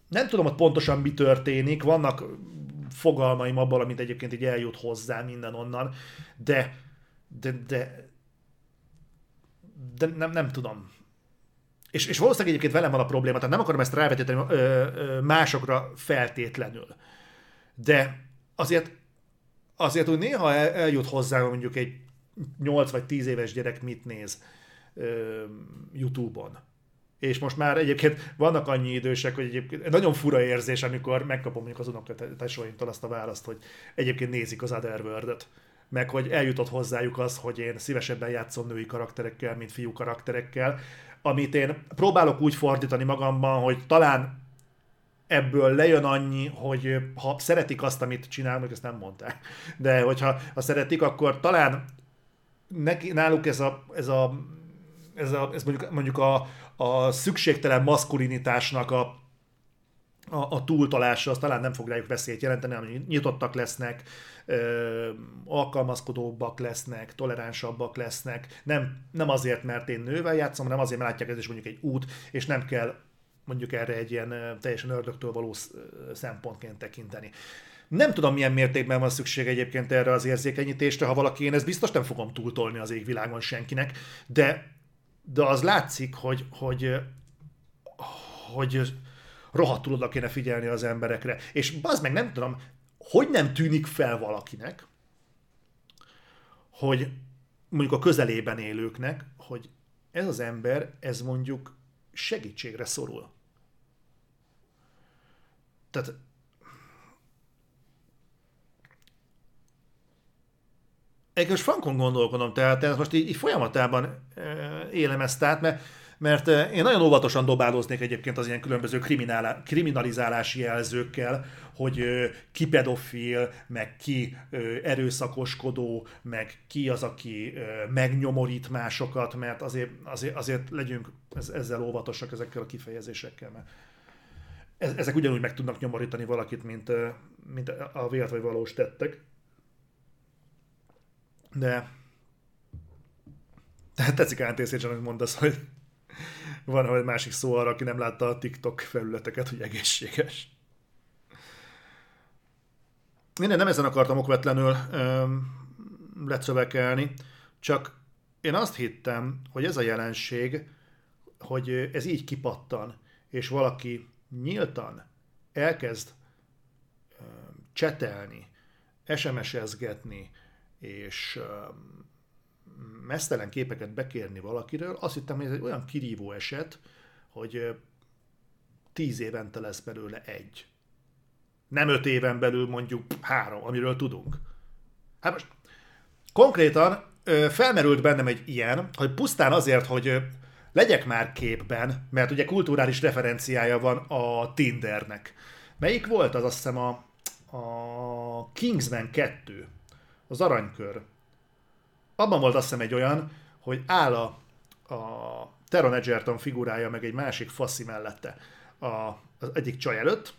Nem tudom, hogy pontosan mi történik, vannak fogalmaim abban, amit egyébként így eljut hozzá minden onnan, de, de, de, de nem, nem tudom és, és valószínűleg egyébként velem van a probléma, tehát nem akarom ezt rávetíteni másokra feltétlenül. De azért, azért úgy néha el, eljut hozzá, mondjuk egy 8 vagy 10 éves gyerek mit néz ö, YouTube-on. És most már egyébként vannak annyi idősek, hogy egyébként nagyon fura érzés, amikor megkapom mondjuk az unokatesóimtól azt a választ, hogy egyébként nézik az Otherworld-öt meg hogy eljutott hozzájuk az, hogy én szívesebben játszom női karakterekkel, mint fiú karakterekkel, amit én próbálok úgy fordítani magamban, hogy talán ebből lejön annyi, hogy ha szeretik azt, amit csinálnak, ezt nem mondták, de hogyha ha szeretik, akkor talán neki, náluk ez a, ez a, ez, a, ez mondjuk, mondjuk a, a szükségtelen maszkulinitásnak a, a, a túltolása, az talán nem fog rájuk veszélyt jelenteni, hanem nyitottak lesznek, ö, alkalmazkodóbbak lesznek, toleránsabbak lesznek, nem, nem azért, mert én nővel játszom, hanem azért, mert látják ez is mondjuk egy út, és nem kell mondjuk erre egy ilyen teljesen ördögtől való szempontként tekinteni. Nem tudom, milyen mértékben van szükség egyébként erre az érzékenyítésre, ha valaki én ezt biztos nem fogom túltolni az égvilágon senkinek, de, de az látszik, hogy, hogy, hogy rohadtul oda kéne figyelni az emberekre. És az meg nem tudom, hogy nem tűnik fel valakinek, hogy mondjuk a közelében élőknek, hogy ez az ember, ez mondjuk segítségre szorul. Tehát Egyébként frankon gondolkodom, tehát, most így, így folyamatában élem ezt át, mert, mert én nagyon óvatosan dobálóznék egyébként az ilyen különböző kriminalizálási jelzőkkel, hogy ki pedofil, meg ki erőszakoskodó, meg ki az, aki megnyomorít másokat, mert azért, azért, azért legyünk ezzel óvatosak ezekkel a kifejezésekkel, mert ezek ugyanúgy meg tudnak nyomorítani valakit, mint, mint a vélt vagy valós tettek. De tehát tetszik Ántészécsen, hogy mondasz, hogy van egy másik szó arra, aki nem látta a TikTok felületeket, hogy egészséges. Én nem ezen akartam okvetlenül öm, lecövekelni, csak én azt hittem, hogy ez a jelenség, hogy ez így kipattan, és valaki nyíltan elkezd öm, csetelni, SMS-ezgetni, és mesztelen képeket bekérni valakiről, azt hittem, hogy ez egy olyan kirívó eset, hogy tíz évente lesz belőle egy. Nem öt éven belül mondjuk három, amiről tudunk. Hát most konkrétan felmerült bennem egy ilyen, hogy pusztán azért, hogy legyek már képben, mert ugye kulturális referenciája van a Tindernek. Melyik volt az azt hiszem a, a Kingsman 2 az aranykör. Abban volt azt hiszem egy olyan, hogy áll a, a Teron Edgerton figurája meg egy másik faszi mellette a, az egyik csaj előtt,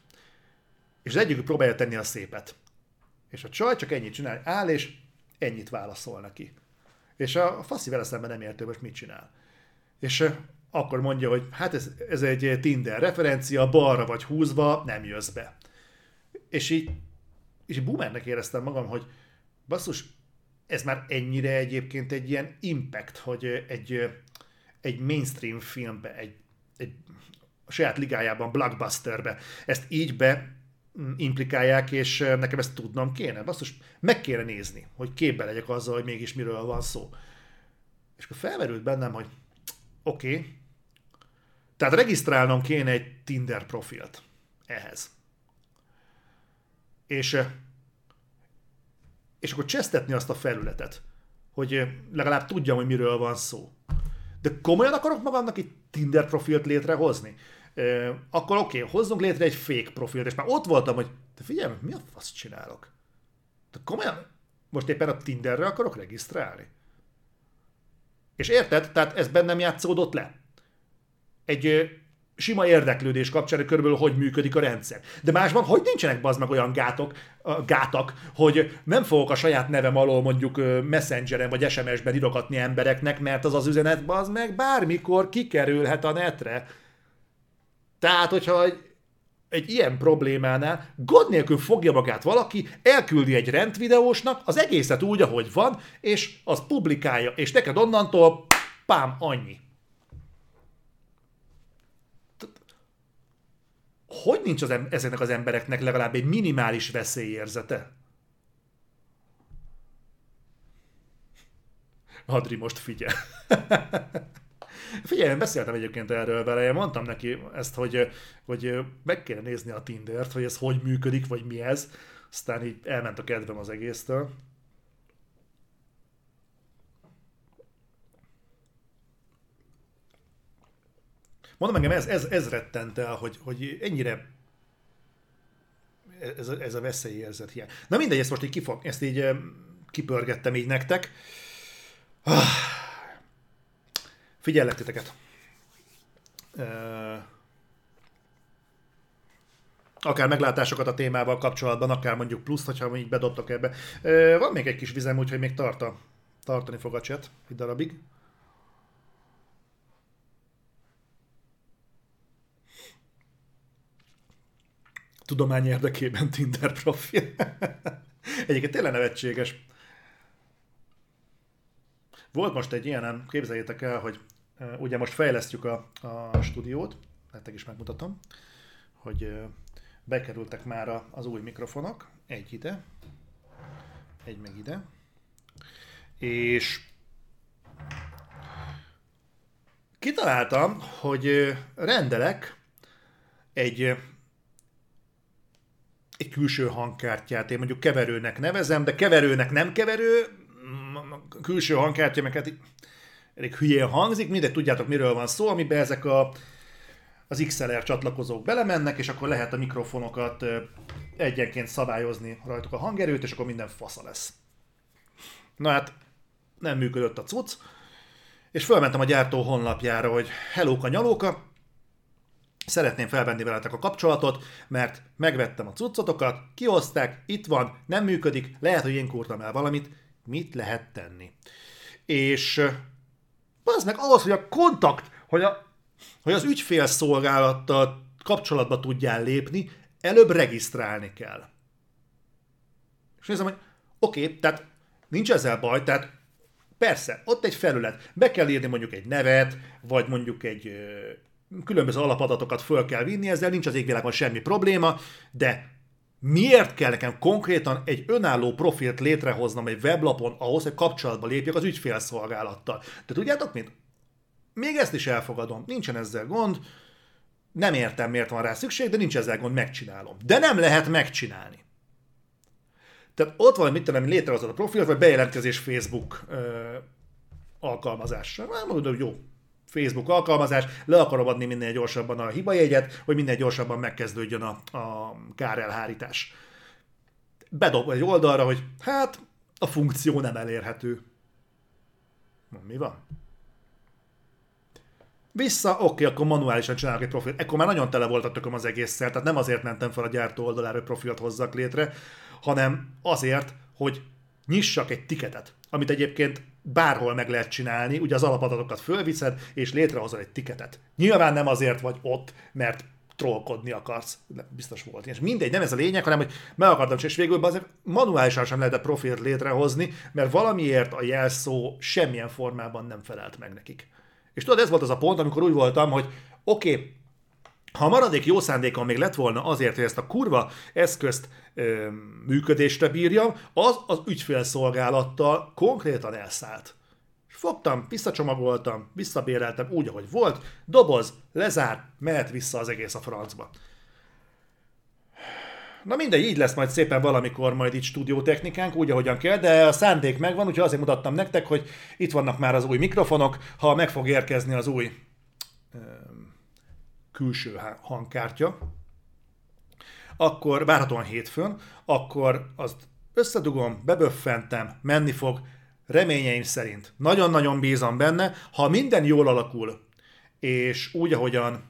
és az egyik próbálja tenni a szépet. És a csaj csak ennyit csinál, áll, és ennyit válaszol neki. És a faszi vele szemben nem értő, most mit csinál. És akkor mondja, hogy hát ez, ez egy Tinder referencia, balra vagy húzva, nem jössz be. És így, és boomernek éreztem magam, hogy basszus, ez már ennyire egyébként egy ilyen impact, hogy egy, egy mainstream filmbe, egy, egy a saját ligájában, blockbusterbe ezt így be mm, implikálják, és nekem ezt tudnom kéne. Basszus, meg kéne nézni, hogy képbe legyek azzal, hogy mégis miről van szó. És akkor felmerült bennem, hogy oké, okay, tehát regisztrálnom kéne egy Tinder profilt ehhez. És és akkor csesztetni azt a felületet, hogy legalább tudjam, hogy miről van szó. De komolyan akarok magamnak egy Tinder profilt létrehozni? akkor oké, okay, hozzunk létre egy fake profilt, és már ott voltam, hogy te figyelj, mi a fasz csinálok? De komolyan? Most éppen a Tinderre akarok regisztrálni? És érted? Tehát ez bennem játszódott le. Egy sima érdeklődés kapcsán, hogy körülbelül hogy működik a rendszer. De másban, hogy nincsenek bazd meg olyan gátok, gátak, hogy nem fogok a saját nevem alól mondjuk messengeren vagy SMS-ben irogatni embereknek, mert az az üzenet bazd meg bármikor kikerülhet a netre. Tehát, hogyha egy, egy ilyen problémánál gond nélkül fogja magát valaki, elküldi egy rendvideósnak az egészet úgy, ahogy van, és az publikálja, és neked onnantól pám, annyi. Hogy nincs az em- ezeknek az embereknek legalább egy minimális veszélyérzete? Adri most figyel. Figyelj, én beszéltem egyébként erről vele, én mondtam neki ezt, hogy, hogy meg kéne nézni a Tindert, hogy ez hogy működik, vagy mi ez. Aztán így elment a kedvem az egésztől. Mondom engem, ez, ez, ez rettent el, hogy, hogy ennyire ez ez a veszélyérzet hiány. Na mindegy, ezt most így kifog, ezt így kipörgettem így nektek. Ah. Figyellek titeket. akár meglátásokat a témával kapcsolatban, akár mondjuk pluszt, hogyha így bedobtak ebbe. van még egy kis vizem, úgyhogy még tart a, tartani fog a chat egy darabig. Tudomány érdekében Tinder profil. Egyébként tényleg nevetséges. Volt most egy ilyen, képzeljétek el, hogy ugye most fejlesztjük a, a stúdiót, nektek is megmutatom, hogy bekerültek már az új mikrofonok, egy ide, egy meg ide, és kitaláltam, hogy rendelek egy, egy külső hangkártyát. Én mondjuk keverőnek nevezem, de keverőnek nem keverő, külső hangkártya, meg hát elég hülyén hangzik, mindegy tudjátok miről van szó, amiben ezek a, az XLR csatlakozók belemennek, és akkor lehet a mikrofonokat egyenként szabályozni rajtuk a hangerőt, és akkor minden fasza lesz. Na hát, nem működött a cucc, és fölmentem a gyártó honlapjára, hogy a nyalóka, szeretném felvenni veletek a kapcsolatot, mert megvettem a cuccotokat, kihozták, itt van, nem működik, lehet, hogy én kurtam el valamit, mit lehet tenni? És az meg ahhoz, hogy a kontakt, hogy, a, hogy az ügyfélszolgálattal kapcsolatba tudjál lépni, előbb regisztrálni kell. És nézem, hogy oké, okay, tehát nincs ezzel baj, tehát persze, ott egy felület, be kell írni mondjuk egy nevet, vagy mondjuk egy különböző alapadatokat föl kell vinni, ezzel nincs az égvilágon semmi probléma, de miért kell nekem konkrétan egy önálló profilt létrehoznom egy weblapon ahhoz, hogy kapcsolatba lépjek az ügyfélszolgálattal. De tudjátok mit? Még ezt is elfogadom, nincsen ezzel gond, nem értem, miért van rá szükség, de nincs ezzel gond, megcsinálom. De nem lehet megcsinálni. Tehát ott van, mit tudom, létrehozod a profilt, vagy bejelentkezés Facebook ö, alkalmazásra. Nem mondod, hogy jó, Facebook alkalmazás, le akarom adni minél gyorsabban a hibajegyet, hogy minél gyorsabban megkezdődjön a, a kárelhárítás. Bedob egy oldalra, hogy hát a funkció nem elérhető. Mi van? Vissza, oké, okay, akkor manuálisan csinálok egy profilt. Ekkor már nagyon tele volt a tököm az egésszel, tehát nem azért mentem fel a gyártó oldalára, hogy profilt hozzak létre, hanem azért, hogy nyissak egy tiketet, amit egyébként bárhol meg lehet csinálni, ugye az alapadatokat fölviszed, és létrehozol egy tiketet. Nyilván nem azért vagy ott, mert trollkodni akarsz. Biztos volt És mindegy, nem ez a lényeg, hanem hogy meg akartam, és végül azért manuálisan sem a profilt létrehozni, mert valamiért a jelszó semmilyen formában nem felelt meg nekik. És tudod, ez volt az a pont, amikor úgy voltam, hogy oké, okay, ha a maradék jó szándékom még lett volna azért, hogy ezt a kurva eszközt működésre bírjam, az az ügyfélszolgálattal konkrétan elszállt. És fogtam, visszacsomagoltam, visszabéreltem úgy, ahogy volt, doboz, lezár, mehet vissza az egész a francba. Na mindegy, így lesz majd szépen valamikor majd itt stúdiótechnikánk, úgy, ahogyan kell, de a szándék megvan, úgyhogy azért mutattam nektek, hogy itt vannak már az új mikrofonok, ha meg fog érkezni az új külső hangkártya, akkor várhatóan hétfőn, akkor azt összedugom, beböffentem, menni fog, reményeim szerint. Nagyon-nagyon bízom benne, ha minden jól alakul, és úgy, ahogyan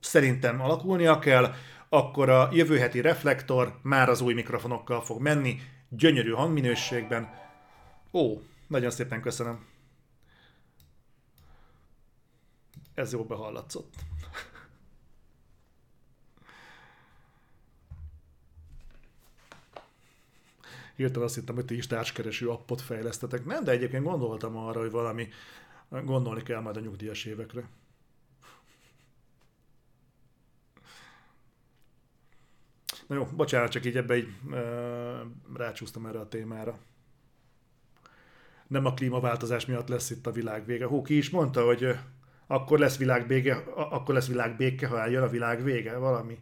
szerintem alakulnia kell, akkor a jövő heti reflektor már az új mikrofonokkal fog menni, gyönyörű hangminőségben. Ó, nagyon szépen köszönöm. Ez jó behallatszott. Hirtelen azt hittem, hogy ti is társkereső appot fejlesztetek. Nem, de egyébként gondoltam arra, hogy valami, gondolni kell majd a nyugdíjas évekre. Na jó, bocsánat, csak így ebbe így e, rácsúsztam erre a témára. Nem a klímaváltozás miatt lesz itt a világ vége. Hú, ki is mondta, hogy akkor lesz világ akkor lesz világ béke, ha eljön a világ vége, valami.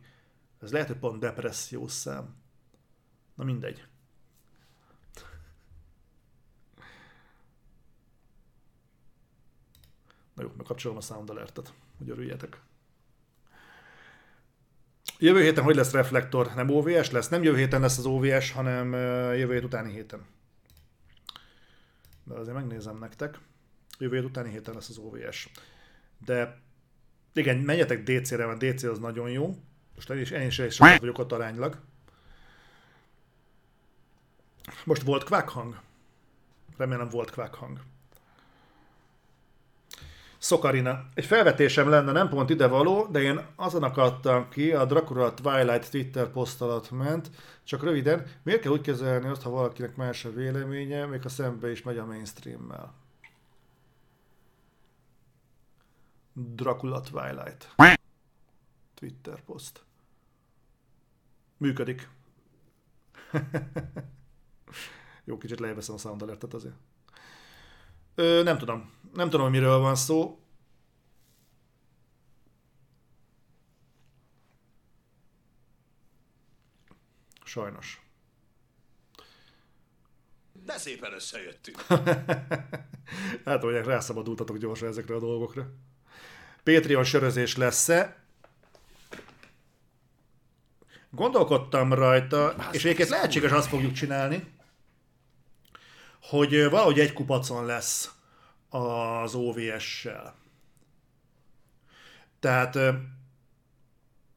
Ez lehet, hogy pont depressziós szám. Na mindegy. Na jó, megkapcsolom a sound alertet, hogy örüljetek. Jövő héten hogy lesz reflektor? Nem OVS lesz? Nem jövő héten lesz az OVS, hanem jövő hét utáni héten. De azért megnézem nektek. Jövő hét utáni héten lesz az OVS. De igen, menjetek DC-re, mert DC az nagyon jó. Most én is, én is sokat vagyok ott aránylag. Most volt kvák hang? Remélem volt kvák hang. Szokarina. Egy felvetésem lenne, nem pont ide való, de én azon akadtam ki, a Dracula Twilight Twitter poszt alatt ment, csak röviden, miért kell úgy kezelni azt, ha valakinek más a véleménye, még ha szembe is megy a mainstreammel? Dracula Twilight. Twitter poszt. Működik. Jó, kicsit lejveszem a sound alertet azért. Ö, nem tudom. Nem tudom, miről van szó. Sajnos. De szépen összejöttünk. hát mondják, rászabadultatok gyorsan ezekre a dolgokra. Patreon sörözés lesz-e? Gondolkodtam rajta, és egyébként lehetséges, azt fogjuk csinálni, hogy valahogy egy kupacon lesz az OVS-sel. Tehát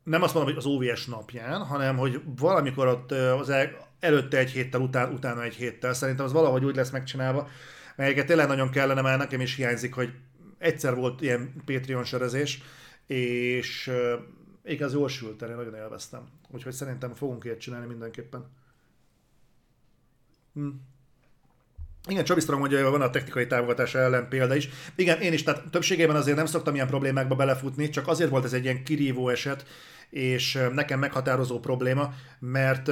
nem azt mondom, hogy az OVS napján, hanem hogy valamikor ott az előtte egy héttel, után, utána egy héttel. Szerintem az valahogy úgy lesz megcsinálva, melyeket tényleg nagyon kellene, mert nekem is hiányzik, hogy egyszer volt ilyen Patreon sörözés, és igaz, jól sült, én nagyon élveztem. Úgyhogy szerintem fogunk ilyet csinálni mindenképpen. Hm. Igen, Csabi Strong hogy van a technikai támogatás ellen példa is. Igen, én is, tehát többségében azért nem szoktam ilyen problémákba belefutni, csak azért volt ez egy ilyen kirívó eset, és nekem meghatározó probléma, mert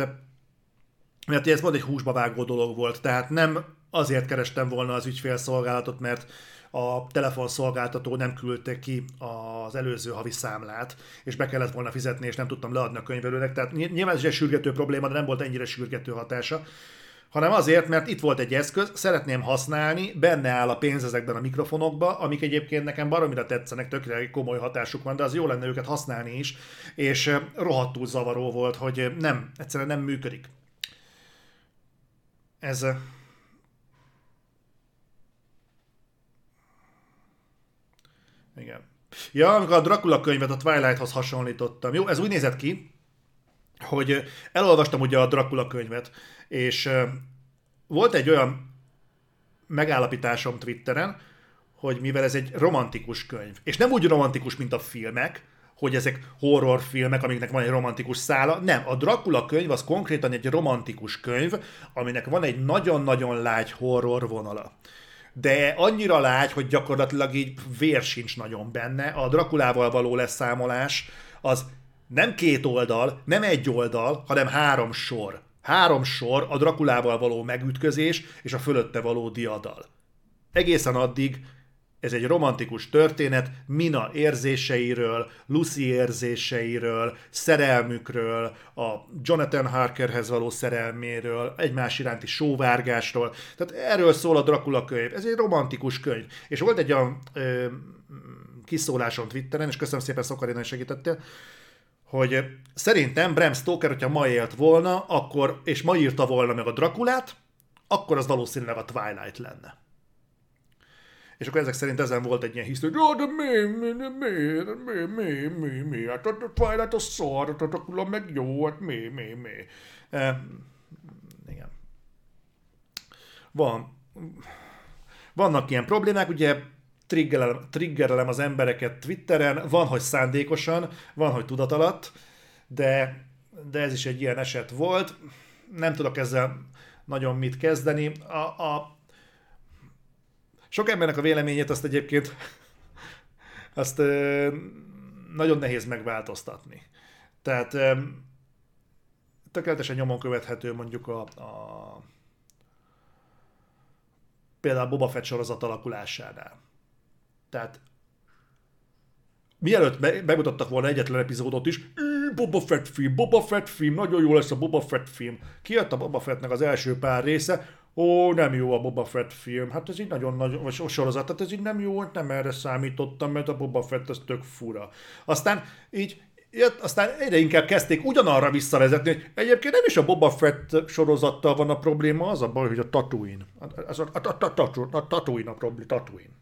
mert ez volt egy húsba vágó dolog volt, tehát nem azért kerestem volna az ügyfélszolgálatot, mert a telefonszolgáltató nem küldte ki az előző havi számlát, és be kellett volna fizetni, és nem tudtam leadni a könyvelőnek. Tehát nyilván ez egy sürgető probléma, de nem volt ennyire sürgető hatása hanem azért, mert itt volt egy eszköz, szeretném használni, benne áll a pénz ezekben a mikrofonokba, amik egyébként nekem baromira tetszenek, tökre komoly hatásuk van, de az jó lenne őket használni is, és rohadtul zavaró volt, hogy nem, egyszerűen nem működik. Ez Igen. Ja, amikor a Dracula könyvet a Twilighthoz hasonlítottam. Jó, ez úgy nézett ki, hogy elolvastam ugye a Dracula könyvet, és volt egy olyan megállapításom Twitteren, hogy mivel ez egy romantikus könyv, és nem úgy romantikus, mint a filmek, hogy ezek horrorfilmek, amiknek van egy romantikus szála. Nem, a Dracula könyv az konkrétan egy romantikus könyv, aminek van egy nagyon-nagyon lágy horror vonala. De annyira lágy, hogy gyakorlatilag így vér sincs nagyon benne. A Drakulával való leszámolás az nem két oldal, nem egy oldal, hanem három sor. Három sor a Drakulával való megütközés és a fölötte való diadal. Egészen addig ez egy romantikus történet Mina érzéseiről, Lucy érzéseiről, szerelmükről, a Jonathan Harkerhez való szerelméről, egymás iránti sóvárgásról. Tehát erről szól a Dracula könyv. Ez egy romantikus könyv. És volt egy olyan ö, kiszólásom Twitteren, és köszönöm szépen Szokarina, hogy segítettél, hogy szerintem Bram Stoker, hogyha ma élt volna, akkor, és ma írta volna meg a Drakulát, akkor az valószínűleg a Twilight lenne. És akkor ezek szerint ezen volt egy ilyen hisztő, hogy de mi, mi, mi, mi, mi, mi, mi, hát a Twilight a szar, a Dracula meg jó, hát mi, mi, mi. E, igen. Van. Vannak ilyen problémák, ugye triggerelem, triggerelem az embereket Twitteren, van, hogy szándékosan, van, hogy tudat alatt, de, de ez is egy ilyen eset volt. Nem tudok ezzel nagyon mit kezdeni. A, a, sok embernek a véleményét azt egyébként azt ö, nagyon nehéz megváltoztatni. Tehát ö, tökéletesen nyomon követhető mondjuk a, a például Boba Fett sorozat alakulásánál. Tehát mielőtt be, bemutattak volna egyetlen epizódot is, Boba Fett film, Boba Fett film, nagyon jó lesz a Boba Fett film. Kijött a Boba Fettnek az első pár része, ó, nem jó a Boba Fett film, hát ez így nagyon nagy, vagy sorozat, tehát ez így nem jó, nem erre számítottam, mert a Boba Fett az tök fura. Aztán így jött, aztán egyre inkább kezdték ugyanarra visszavezetni, hogy egyébként nem is a Boba Fett sorozattal van a probléma, az a baj, hogy a Tatooine. A, a, a, a, a, a, a Tatooine a probléma, Tatooine.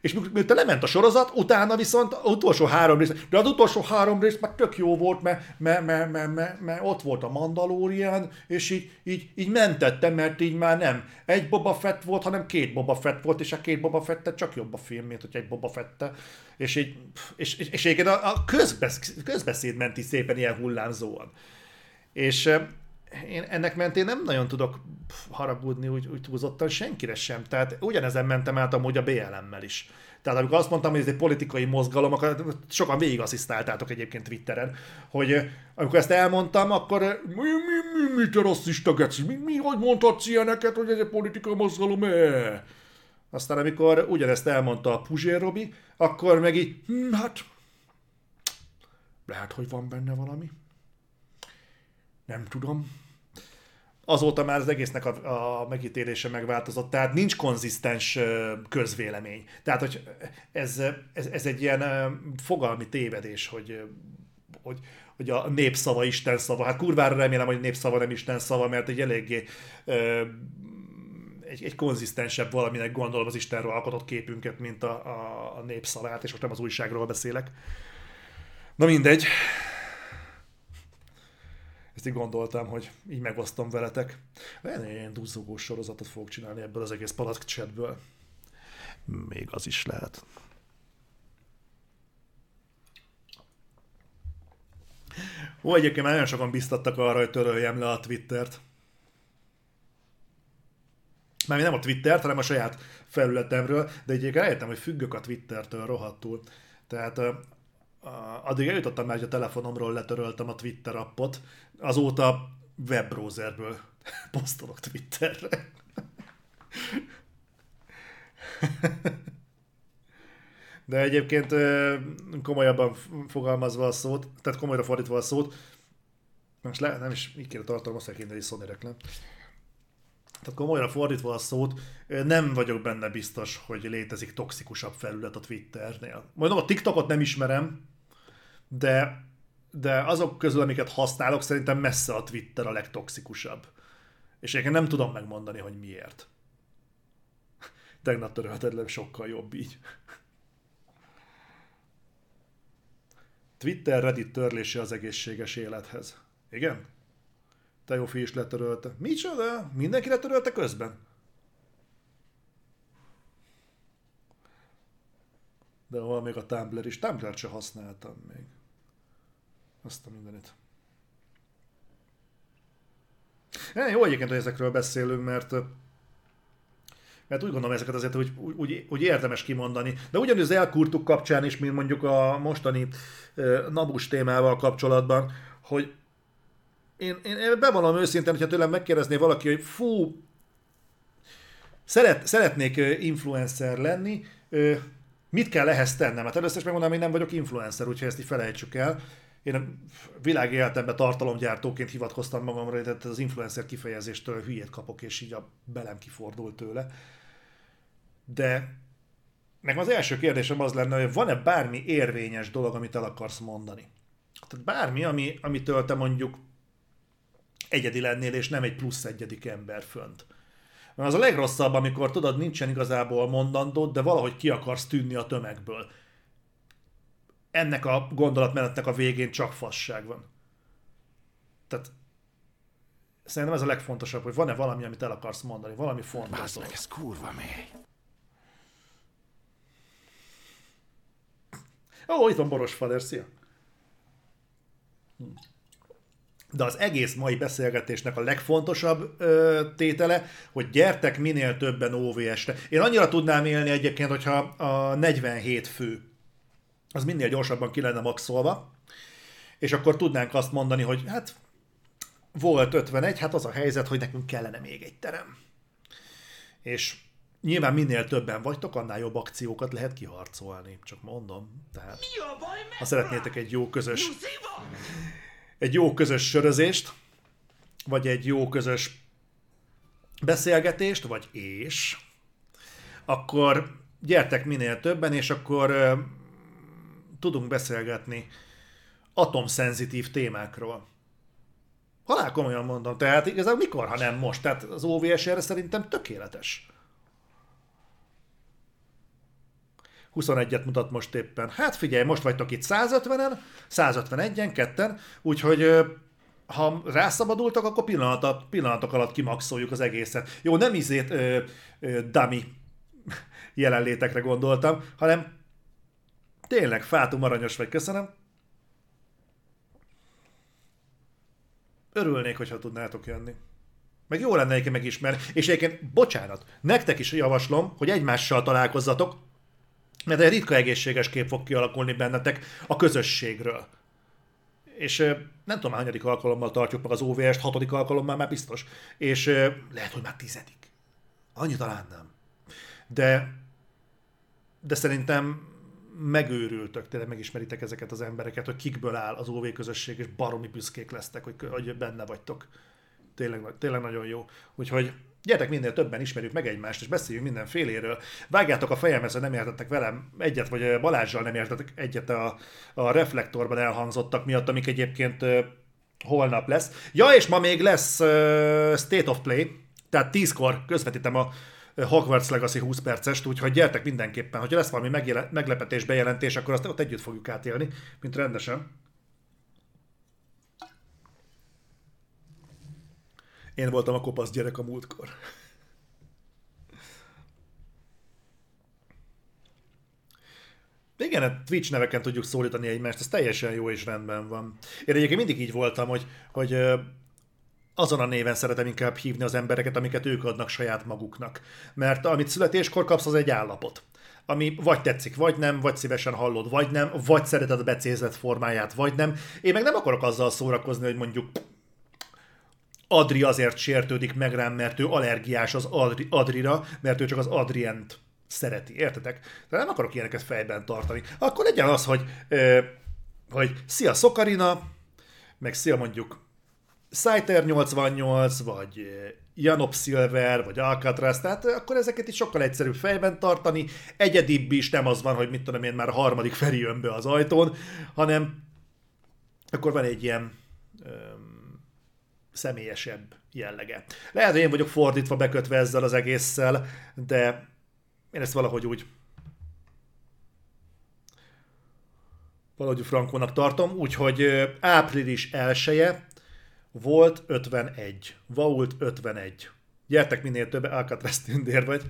És miután lement a sorozat, utána viszont az utolsó három rész, de az utolsó három rész meg tök jó volt, mert, mert, mert, mert, mert, mert ott volt a Mandalorian, és így, így, így mentettem, mert így már nem egy Boba Fett volt, hanem két Boba Fett volt, és a két Boba Fett csak jobb a film, mint hogy egy Boba Fett. És így, és, és, és, a, a közbesz, közbeszéd menti szépen ilyen hullámzóan. És én ennek mentén nem nagyon tudok haragudni úgy, úgy túlzottan senkire sem. Tehát ugyanezen mentem át amúgy a BLM-mel is. Tehát amikor azt mondtam, hogy ez egy politikai mozgalom, akkor sokan végigasszisztáltátok egyébként Twitteren, hogy amikor ezt elmondtam, akkor mi, mi, mi, mi te rasszista geci, mi, mi, hogy mondhatsz ilyeneket, hogy ez egy politikai mozgalom, -e? Aztán amikor ugyanezt elmondta a Puzsér Robi, akkor meg így, hm, hát lehet, hogy van benne valami. Nem tudom. Azóta már az egésznek a, a megítélése megváltozott, tehát nincs konzisztens közvélemény. Tehát, hogy ez, ez, ez egy ilyen fogalmi tévedés, hogy, hogy, hogy a népszava Isten szava. Hát kurvára remélem, hogy népszava nem Isten szava, mert egy eléggé egy, egy konzisztensebb valaminek gondolom az Istenről alkotott képünket, mint a, a, a népszavát, és most nem az újságról beszélek. Na mindegy. Ezt így gondoltam, hogy így megosztom veletek. Olyan ilyen duzzogós sorozatot fogok csinálni ebből az egész palack chatből. Még az is lehet. Ó, egyébként már nagyon sokan biztattak arra, hogy töröljem le a Twittert. Már nem a Twittert, hanem a saját felületemről, de egyébként rájöttem, hogy függök a Twittertől rohadtul. Tehát addig eljutottam már, hogy a telefonomról letöröltem a Twitter appot, azóta webbrowserből posztolok Twitterre. De egyébként komolyabban fogalmazva a szót, tehát komolyra fordítva a szót, most le, nem is így kéne tartom, azt kéne egy Sony reklám. Tehát komolyra fordítva a szót, nem vagyok benne biztos, hogy létezik toxikusabb felület a Twitternél. Mondom, a TikTokot nem ismerem, de, de azok közül, amiket használok, szerintem messze a Twitter a legtoxikusabb. És én nem tudom megmondani, hogy miért. Tegnap törölted le, sokkal jobb így. Twitter Reddit törlése az egészséges élethez. Igen? Teofi is letörölte. Micsoda? Mindenki letörölte közben? De van még a Tumblr is. Tumblr se használtam még. Azt a mindenit. Ja, jó egyébként, hogy ezekről beszélünk, mert mert úgy gondolom ezeket azért, hogy úgy, úgy érdemes kimondani. De ugyanúgy az elkurtuk kapcsán is, mint mondjuk a mostani nabus témával kapcsolatban, hogy én, én bevallom őszintén, hogyha tőlem megkérdezné valaki, hogy fú, szeret, szeretnék influencer lenni, mit kell ehhez tennem? Hát először is megmondom, hogy nem vagyok influencer, úgyhogy ezt így felejtsük el. Én világi életemben tartalomgyártóként hivatkoztam magamra, tehát az influencer kifejezéstől hülyét kapok, és így a belem kifordult tőle. De nekem az első kérdésem az lenne, hogy van-e bármi érvényes dolog, amit el akarsz mondani? Tehát bármi, ami, amitől te mondjuk egyedi lennél, és nem egy plusz egyedik ember fönt. Mert az a legrosszabb, amikor tudod, nincsen igazából mondandód, de valahogy ki akarsz tűnni a tömegből. Ennek a gondolatmenetnek a végén csak fasság van. Tehát szerintem ez a legfontosabb, hogy van-e valami, amit el akarsz mondani, valami fontos. Bázd meg, ez kurva mély. Ó, itt van Boros Fader, szia! De az egész mai beszélgetésnek a legfontosabb ö, tétele, hogy gyertek minél többen OVS-re. Én annyira tudnám élni egyébként, hogyha a 47 fő az minél gyorsabban ki lenne maxolva, és akkor tudnánk azt mondani, hogy hát volt 51, hát az a helyzet, hogy nekünk kellene még egy terem. És Nyilván minél többen vagytok, annál jobb akciókat lehet kiharcolni. Csak mondom. Tehát, ha szeretnétek egy jó közös egy jó közös sörözést, vagy egy jó közös beszélgetést, vagy és, akkor gyertek minél többen, és akkor uh, tudunk beszélgetni atomszenzitív témákról. Halál komolyan mondom, tehát igazából mikor, ha nem most? Tehát az OVS erre szerintem tökéletes. 21-et mutat most éppen. Hát figyelj, most vagytok itt 150-en, 151-en, ketten, úgyhogy ha rászabadultak, akkor pillanat, pillanatok alatt kimaxoljuk az egészet. Jó, nem izét ö, ö, dummy jelenlétekre gondoltam, hanem tényleg fátum aranyos vagy, köszönöm. Örülnék, hogyha tudnátok jönni. Meg jó lenne egyébként megismerni. És egyébként, bocsánat, nektek is javaslom, hogy egymással találkozzatok, mert egy ritka egészséges kép fog kialakulni bennetek a közösségről. És nem tudom, hányadik alkalommal tartjuk meg az OVS-t, hatodik alkalommal már biztos. És lehet, hogy már tizedik. Annyi talán nem. De, de szerintem megőrültök, tényleg megismeritek ezeket az embereket, hogy kikből áll az OV közösség, és baromi büszkék lesztek, hogy, hogy benne vagytok. Tényleg, tényleg nagyon jó. Úgyhogy gyertek minél többen ismerjük meg egymást, és beszéljünk mindenféléről. Vágjátok a fejemhez, hogy nem értettek velem egyet, vagy Balázsjal nem értettek egyet a, a reflektorban elhangzottak miatt, amik egyébként holnap lesz. Ja, és ma még lesz uh, State of Play, tehát 10-kor közvetítem a Hogwarts Legacy 20 percest, úgyhogy gyertek mindenképpen, hogyha lesz valami megjelen- meglepetés, bejelentés, akkor azt ott együtt fogjuk átélni, mint rendesen. Én voltam a kopasz gyerek a múltkor. Igen, a Twitch neveken tudjuk szólítani egymást, ez teljesen jó és rendben van. Én egyébként mindig így voltam, hogy, hogy azon a néven szeretem inkább hívni az embereket, amiket ők adnak saját maguknak. Mert amit születéskor kapsz, az egy állapot ami vagy tetszik, vagy nem, vagy szívesen hallod, vagy nem, vagy szereted a becézett formáját, vagy nem. Én meg nem akarok azzal szórakozni, hogy mondjuk Adri azért sértődik meg rám, mert ő allergiás az Adri, Adrira, mert ő csak az Adrient szereti, értetek? De nem akarok ilyeneket fejben tartani. Akkor legyen az, hogy, ö, hogy szia Szokarina, meg szia mondjuk Scyther 88, vagy Janop Silver, vagy Alcatraz, tehát akkor ezeket is sokkal egyszerűbb fejben tartani, egyedibb is, nem az van, hogy mit tudom én, már a harmadik Feri jön be az ajtón, hanem akkor van egy ilyen személyesebb jellege. Lehet, hogy én vagyok fordítva bekötve ezzel az egésszel, de én ezt valahogy úgy valahogy frankónak tartom, úgyhogy április elsője volt 51. Vault 51. Gyertek minél több, Alcatraz tündér vagy.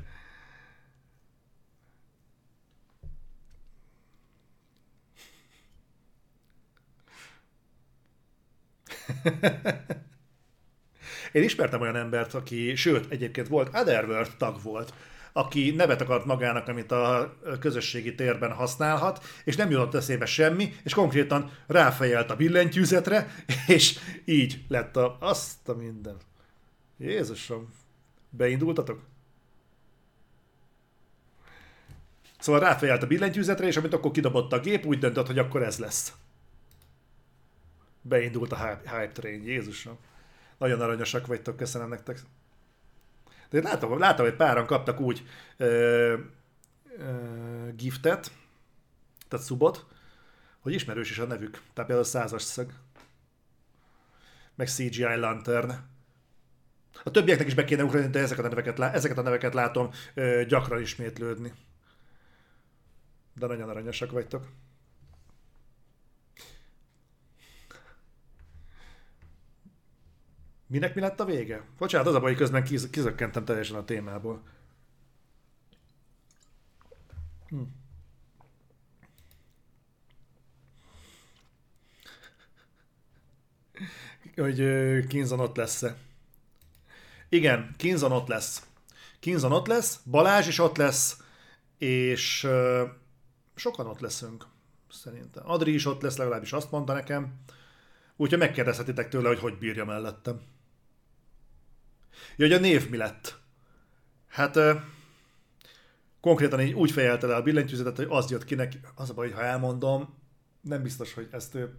Én ismertem olyan embert, aki, sőt, egyébként volt, Otherworld tag volt, aki nevet akart magának, amit a közösségi térben használhat, és nem jutott eszébe semmi, és konkrétan ráfejelt a billentyűzetre, és így lett a, azt a minden. Jézusom, beindultatok? Szóval ráfejelt a billentyűzetre, és amit akkor kidobott a gép, úgy döntött, hogy akkor ez lesz. Beindult a hype, train, Jézusom. Nagyon aranyosak vagytok, köszönöm nektek. De látom, látom, hogy páran kaptak úgy ö, ö, giftet, tehát subot, hogy ismerős is a nevük. Tehát például a százas szög. Meg CGI Lantern. A többieknek is be kéne ugrani, de ezeket a neveket, ezeket a neveket látom ö, gyakran ismétlődni. De nagyon aranyosak vagytok. Minek mi lett a vége? Bocsánat, az a baj, hogy közben kiz- kizökkentem teljesen a témából. Hm. Hogy uh, Kinzon ott lesz-e. Igen, Kinzon ott lesz. Kinzon ott lesz, Balázs is ott lesz, és uh, sokan ott leszünk, szerintem. Adri is ott lesz, legalábbis azt mondta nekem. Úgyhogy megkérdezhetitek tőle, hogy hogy bírja mellettem. Ja, hogy a név mi lett? Hát uh, konkrétan így úgy fejelte le a billentyűzetet, hogy az jött ki neki. Az a baj, hogy ha elmondom, nem biztos, hogy ezt ő...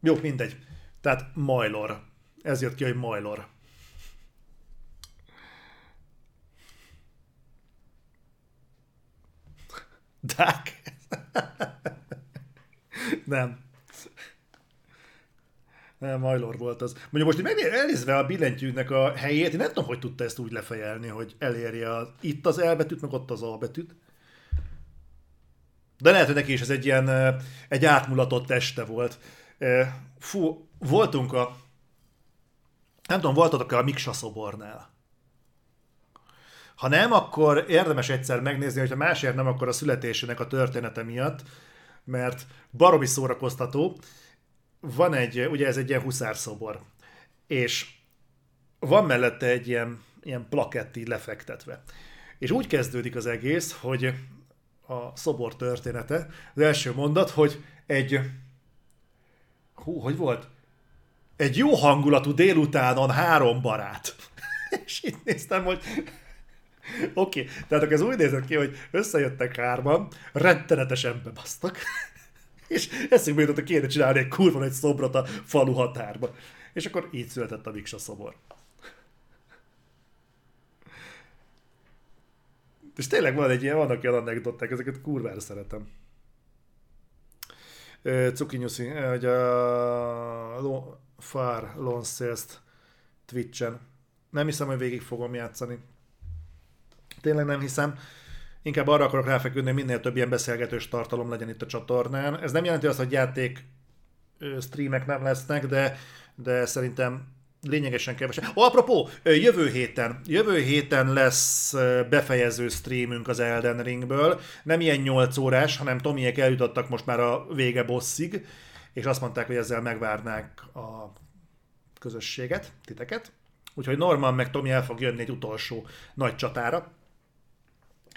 Jó, mindegy. Tehát Majlor. Ez jött ki, hogy Majlor. Dák. nem. Nem, Majlor volt az. Mondjuk most meg elnézve a billentyűnek a helyét, én nem tudom, hogy tudta ezt úgy lefejelni, hogy elérje a, itt az L betűt, meg ott az A betűt. De lehet, hogy neki is ez egy ilyen egy átmulatott teste volt. Fú, voltunk a nem tudom, voltatok-e a Miksa szobornál? Ha nem, akkor érdemes egyszer megnézni, hogyha másért nem, akkor a születésének a története miatt, mert baromi szórakoztató van egy, ugye ez egy ilyen huszárszobor, és van mellette egy ilyen, ilyen plakett így lefektetve. És úgy kezdődik az egész, hogy a szobor története, az első mondat, hogy egy, hú, hogy volt? Egy jó hangulatú délutánon három barát. És itt néztem, hogy Oké, okay. tehát akkor ez úgy nézett ki, hogy összejöttek hárman, rettenetesen bebasztak, és eszünkbe jutott, hogy kéne csinálni egy kurva egy szobrot a falu határba. És akkor így született a Miksa szobor. És tényleg van egy ilyen, vannak ilyen anekdoták, ezeket kurvára szeretem. Cukinyuszi, hogy a Far Lone Sales-t Twitch-en. Nem hiszem, hogy végig fogom játszani. Tényleg nem hiszem. Inkább arra akarok ráfeküdni, hogy minél több ilyen beszélgetős tartalom legyen itt a csatornán. Ez nem jelenti azt, hogy játék streamek nem lesznek, de, de szerintem lényegesen kevesebb. Ó, apropó, jövő héten, jövő héten lesz befejező streamünk az Elden Ringből. Nem ilyen 8 órás, hanem Tomiek eljutottak most már a vége bosszig, és azt mondták, hogy ezzel megvárnák a közösséget, titeket. Úgyhogy Norman meg Tomi el fog jönni egy utolsó nagy csatára.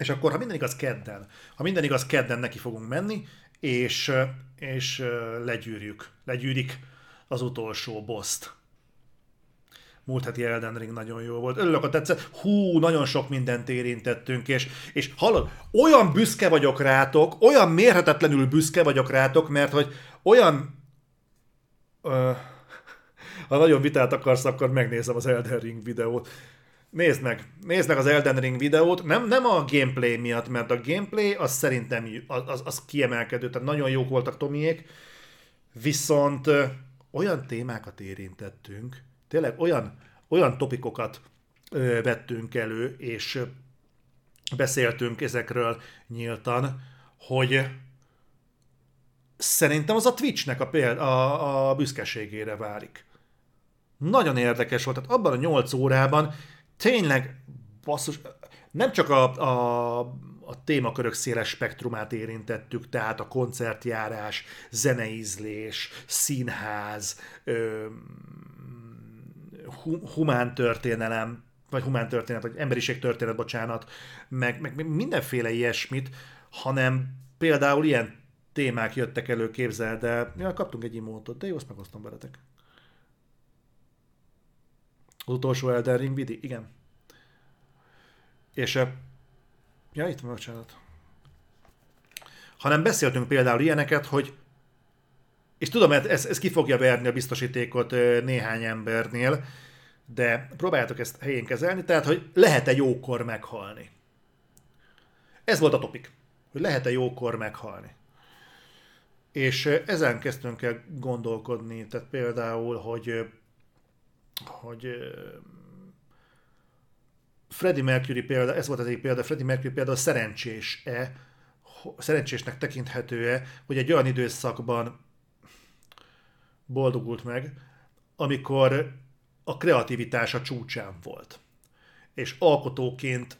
És akkor, ha minden igaz, kedden, ha minden igaz, kedden neki fogunk menni, és, és legyűrjük, legyűrik az utolsó boszt. Múlt heti Elden Ring nagyon jó volt. Örülök, hogy tetszett. Hú, nagyon sok mindent érintettünk, és, és hallod, olyan büszke vagyok rátok, olyan mérhetetlenül büszke vagyok rátok, mert hogy olyan... Uh, ha nagyon vitát akarsz, akkor megnézem az Elden Ring videót. Nézd meg, nézd meg az Elden Ring videót, nem, nem a gameplay miatt, mert a gameplay az szerintem az, az, kiemelkedő, tehát nagyon jók voltak Tomiék, viszont olyan témákat érintettünk, tényleg olyan, olyan topikokat ö, vettünk elő, és beszéltünk ezekről nyíltan, hogy szerintem az a Twitchnek a, péld, a, a büszkeségére válik. Nagyon érdekes volt, tehát abban a 8 órában tényleg basszus, nem csak a, a, a témakörök széles spektrumát érintettük, tehát a koncertjárás, zeneízlés, színház, ö, humán történelem, vagy humán történet, vagy emberiség történet, bocsánat, meg, meg mindenféle ilyesmit, hanem például ilyen témák jöttek elő, képzel, de ja, kaptunk egy imótot, de jó, azt megosztom veletek. Az utolsó Elden Ring vidi? Igen. És ja, itt van, bocsánat. Hanem beszéltünk például ilyeneket, hogy és tudom, ez, ez ki fogja verni a biztosítékot néhány embernél, de próbáljátok ezt helyén kezelni, tehát, hogy lehet-e jókor meghalni. Ez volt a topik, hogy lehet-e jókor meghalni. És ezen kezdtünk el gondolkodni, tehát például, hogy hogy Freddie Mercury példa, ez volt az egyik példa, Freddie Mercury példa szerencsés-e, szerencsésnek tekinthető-e, hogy egy olyan időszakban boldogult meg, amikor a kreativitása csúcsán volt. És alkotóként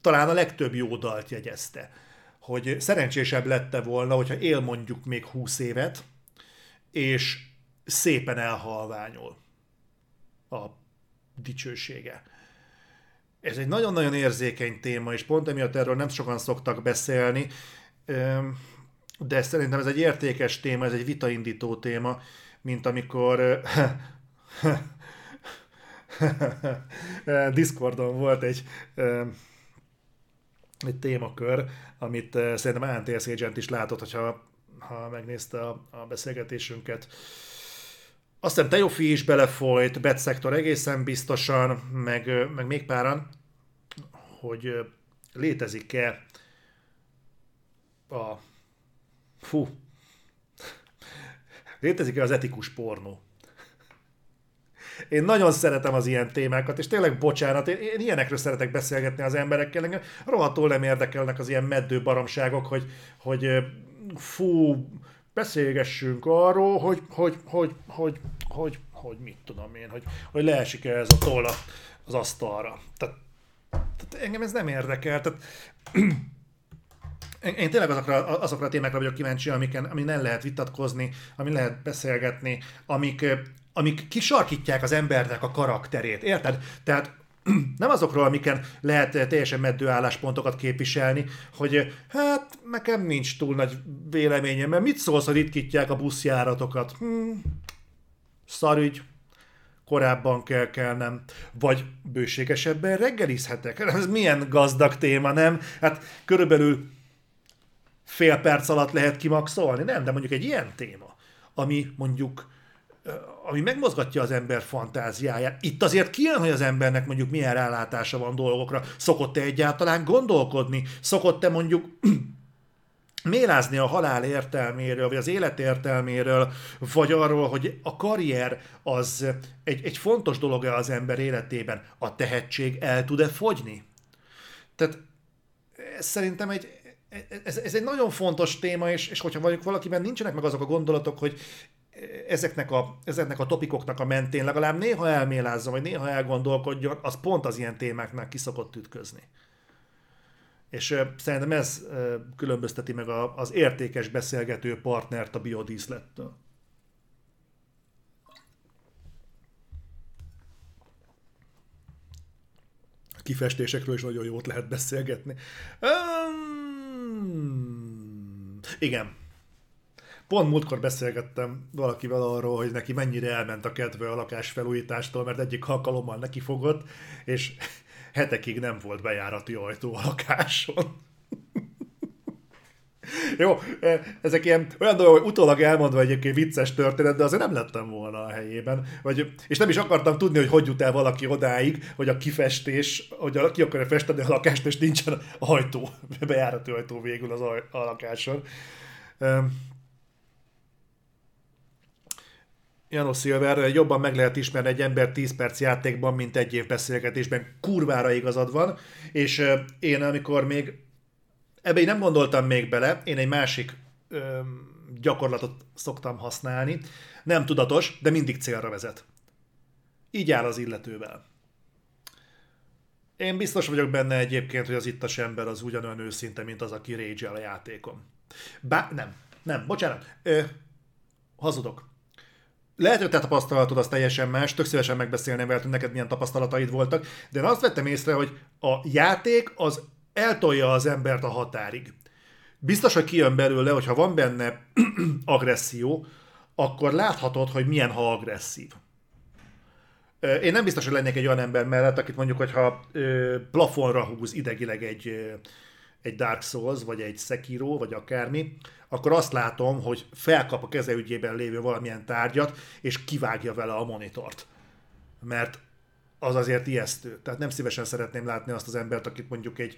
talán a legtöbb jó dalt jegyezte. Hogy szerencsésebb lette volna, hogyha él mondjuk még 20 évet, és szépen elhalványul a dicsősége. Ez egy nagyon-nagyon érzékeny téma, és pont emiatt erről nem sokan szoktak beszélni, de szerintem ez egy értékes téma, ez egy vitaindító téma, mint amikor Discordon volt egy, egy témakör, amit szerintem ANTS Agent is látott, hogyha ha megnézte a, a beszélgetésünket azt hiszem Teofi is belefolyt, Bet Sector egészen biztosan, meg, meg még páran, hogy létezik-e a... Fú. Létezik-e az etikus pornó? Én nagyon szeretem az ilyen témákat, és tényleg bocsánat, én, én ilyenekről szeretek beszélgetni az emberekkel, engem rohadtul nem érdekelnek az ilyen meddő baromságok, hogy, hogy fú, beszélgessünk arról, hogy, hogy, hogy, hogy, hogy, hogy mit tudom én, hogy, hogy leesik-e ez a toll az asztalra. Tehát, tehát engem ez nem érdekel. Tehát, én tényleg azokra, azokra a témákra vagyok kíváncsi, amiken, amin nem lehet vitatkozni, amin lehet beszélgetni, amik, amik kisarkítják az embernek a karakterét, érted? Tehát nem azokról, amiken lehet teljesen meddő álláspontokat képviselni, hogy hát nekem nincs túl nagy véleményem, mert mit szólsz, hogy ritkítják a buszjáratokat? Hmm, szarügy, korábban kell kelnem, vagy bőségesebben reggelizhetek. Ez milyen gazdag téma, nem? Hát körülbelül fél perc alatt lehet kimaxolni, nem? De mondjuk egy ilyen téma, ami mondjuk ami megmozgatja az ember fantáziáját. Itt azért kijön, hogy az embernek mondjuk milyen rálátása van dolgokra. Szokott-e egyáltalán gondolkodni? Szokott-e mondjuk mélázni a halál értelméről, vagy az élet értelméről, vagy arról, hogy a karrier az egy, egy fontos dolog-e az ember életében, a tehetség el tud-e fogyni? Tehát ez szerintem egy, ez, ez egy nagyon fontos téma, és, és hogyha mondjuk valakiben nincsenek meg azok a gondolatok, hogy ezeknek a, ezeknek a topikoknak a mentén legalább néha elmélázza, vagy néha elgondolkodjon, az pont az ilyen témáknál kiszokott ütközni. És uh, szerintem ez különbözteti meg a, az értékes beszélgető partnert a biodíszlettől. A kifestésekről is nagyon jót lehet beszélgetni. Um, igen. Pont múltkor beszélgettem valakivel arról, hogy neki mennyire elment a kedve a lakás felújítástól, mert egyik alkalommal neki fogott, és hetekig nem volt bejárati ajtó a lakáson. Jó, e, ezek ilyen olyan dolgok, hogy utólag elmondva egyébként vicces történet, de azért nem lettem volna a helyében. Vagy, és nem is akartam tudni, hogy hogy jut el valaki odáig, hogy a kifestés, hogy ki akarja festeni a lakást, és nincsen ajtó, bejárati ajtó végül az a, a lakáson. Janos Silver, jobban meg lehet ismerni egy ember 10 perc játékban, mint egy év beszélgetésben. Kurvára igazad van, és én amikor még, ebbe én nem gondoltam még bele, én egy másik ö, gyakorlatot szoktam használni, nem tudatos, de mindig célra vezet. Így áll az illetővel. Én biztos vagyok benne egyébként, hogy az ittas ember az ugyanolyan őszinte, mint az, aki rage a játékon. Bá, nem, nem, bocsánat, ö, hazudok lehet, hogy te tapasztalatod az teljesen más, tök szívesen megbeszélném veled, hogy neked milyen tapasztalataid voltak, de én azt vettem észre, hogy a játék az eltolja az embert a határig. Biztos, hogy kijön belőle, hogyha van benne agresszió, akkor láthatod, hogy milyen, ha agresszív. Én nem biztos, hogy lennék egy olyan ember mellett, akit mondjuk, hogyha plafonra húz idegileg egy, egy Dark Souls, vagy egy Sekiro, vagy akármi, akkor azt látom, hogy felkap a kezeügyében lévő valamilyen tárgyat, és kivágja vele a monitort. Mert az azért ijesztő. Tehát nem szívesen szeretném látni azt az embert, akit mondjuk egy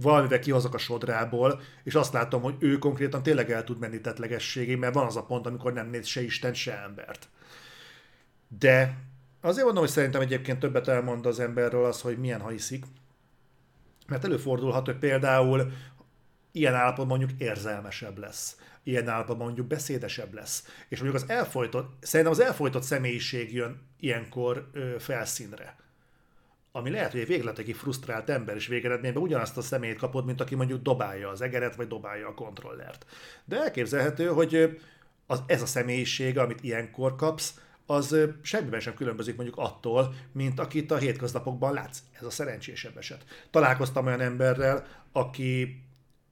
valamivel kihozok a sodrából, és azt látom, hogy ő konkrétan tényleg el tud menni tetlegességé, mert van az a pont, amikor nem néz se Isten, se embert. De azért mondom, hogy szerintem egyébként többet elmond az emberről az, hogy milyen ha iszik. Mert előfordulhat, hogy például ilyen állapotban mondjuk érzelmesebb lesz, ilyen állapotban mondjuk beszédesebb lesz. És mondjuk az elfolytott, szerintem az elfolytott személyiség jön ilyenkor ö, felszínre. Ami lehet, hogy egy végletekig frusztrált ember, és végeredményben ugyanazt a személyt kapod, mint aki mondjuk dobálja az egeret, vagy dobálja a kontrollert. De elképzelhető, hogy az, ez a személyiség, amit ilyenkor kapsz, az semmiben sem különbözik mondjuk attól, mint akit a hétköznapokban látsz. Ez a szerencsésebb eset. Találkoztam olyan emberrel, aki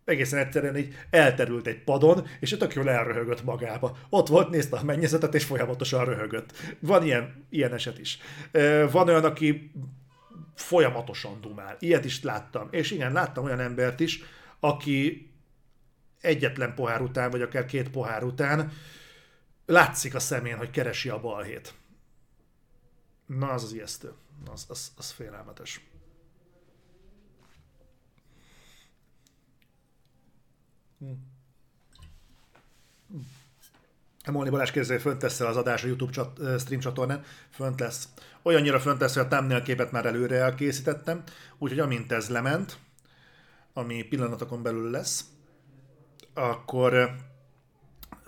egészen egyszerűen így elterült egy padon, és tök jól elröhögött magába. Ott volt, nézte a mennyezetet, és folyamatosan röhögött. Van ilyen, ilyen eset is. Van olyan, aki folyamatosan dumál. Ilyet is láttam. És igen, láttam olyan embert is, aki egyetlen pohár után, vagy akár két pohár után látszik a szemén, hogy keresi a balhét. Na, az az ijesztő. Az, az, az félelmetes. Hmm. Molni Balázs kérdezi, hogy fönt lesz az adás a YouTube chat, stream csatornán. Fönt lesz. Olyannyira fönt lesz, hogy a thumbnail képet már előre elkészítettem, úgyhogy amint ez lement, ami pillanatokon belül lesz, akkor,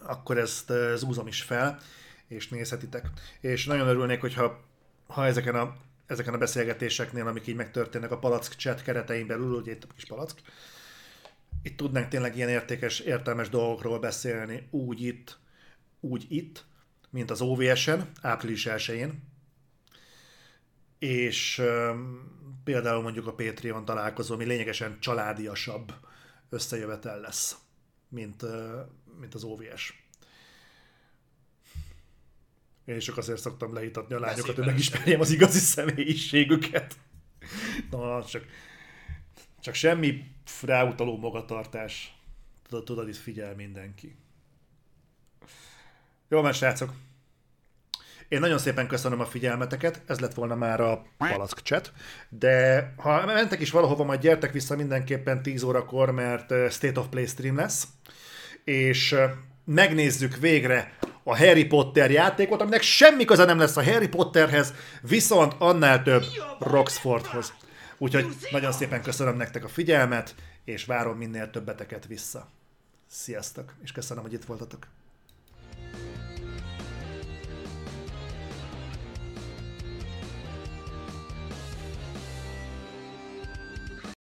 akkor ezt zúzom is fel, és nézhetitek. És nagyon örülnék, hogyha ha ezeken a, ezeken a beszélgetéseknél, amik így megtörténnek a palack chat keretein belül, ugye itt a kis palack, itt tudnánk tényleg ilyen értékes, értelmes dolgokról beszélni, úgy itt, úgy itt, mint az OVS-en, április 1-én, és um, például mondjuk a Patreon találkozó, ami lényegesen családiasabb összejövetel lesz, mint, uh, mint az OVS. Én is csak azért szoktam leítatni a lányokat, hogy megismerjem az igazi személyiségüket. Na, csak, csak semmi ráutaló magatartás. Tudod, tudod, itt figyel mindenki. Jó van, srácok. Én nagyon szépen köszönöm a figyelmeteket, ez lett volna már a Palack chat, de ha mentek is valahova, majd gyertek vissza mindenképpen 10 órakor, mert State of Play stream lesz, és megnézzük végre a Harry Potter játékot, aminek semmi köze nem lesz a Harry Potterhez, viszont annál több Roxfordhoz. Úgyhogy nagyon szépen köszönöm nektek a figyelmet, és várom minél többeteket vissza. Sziasztok, és köszönöm, hogy itt voltatok.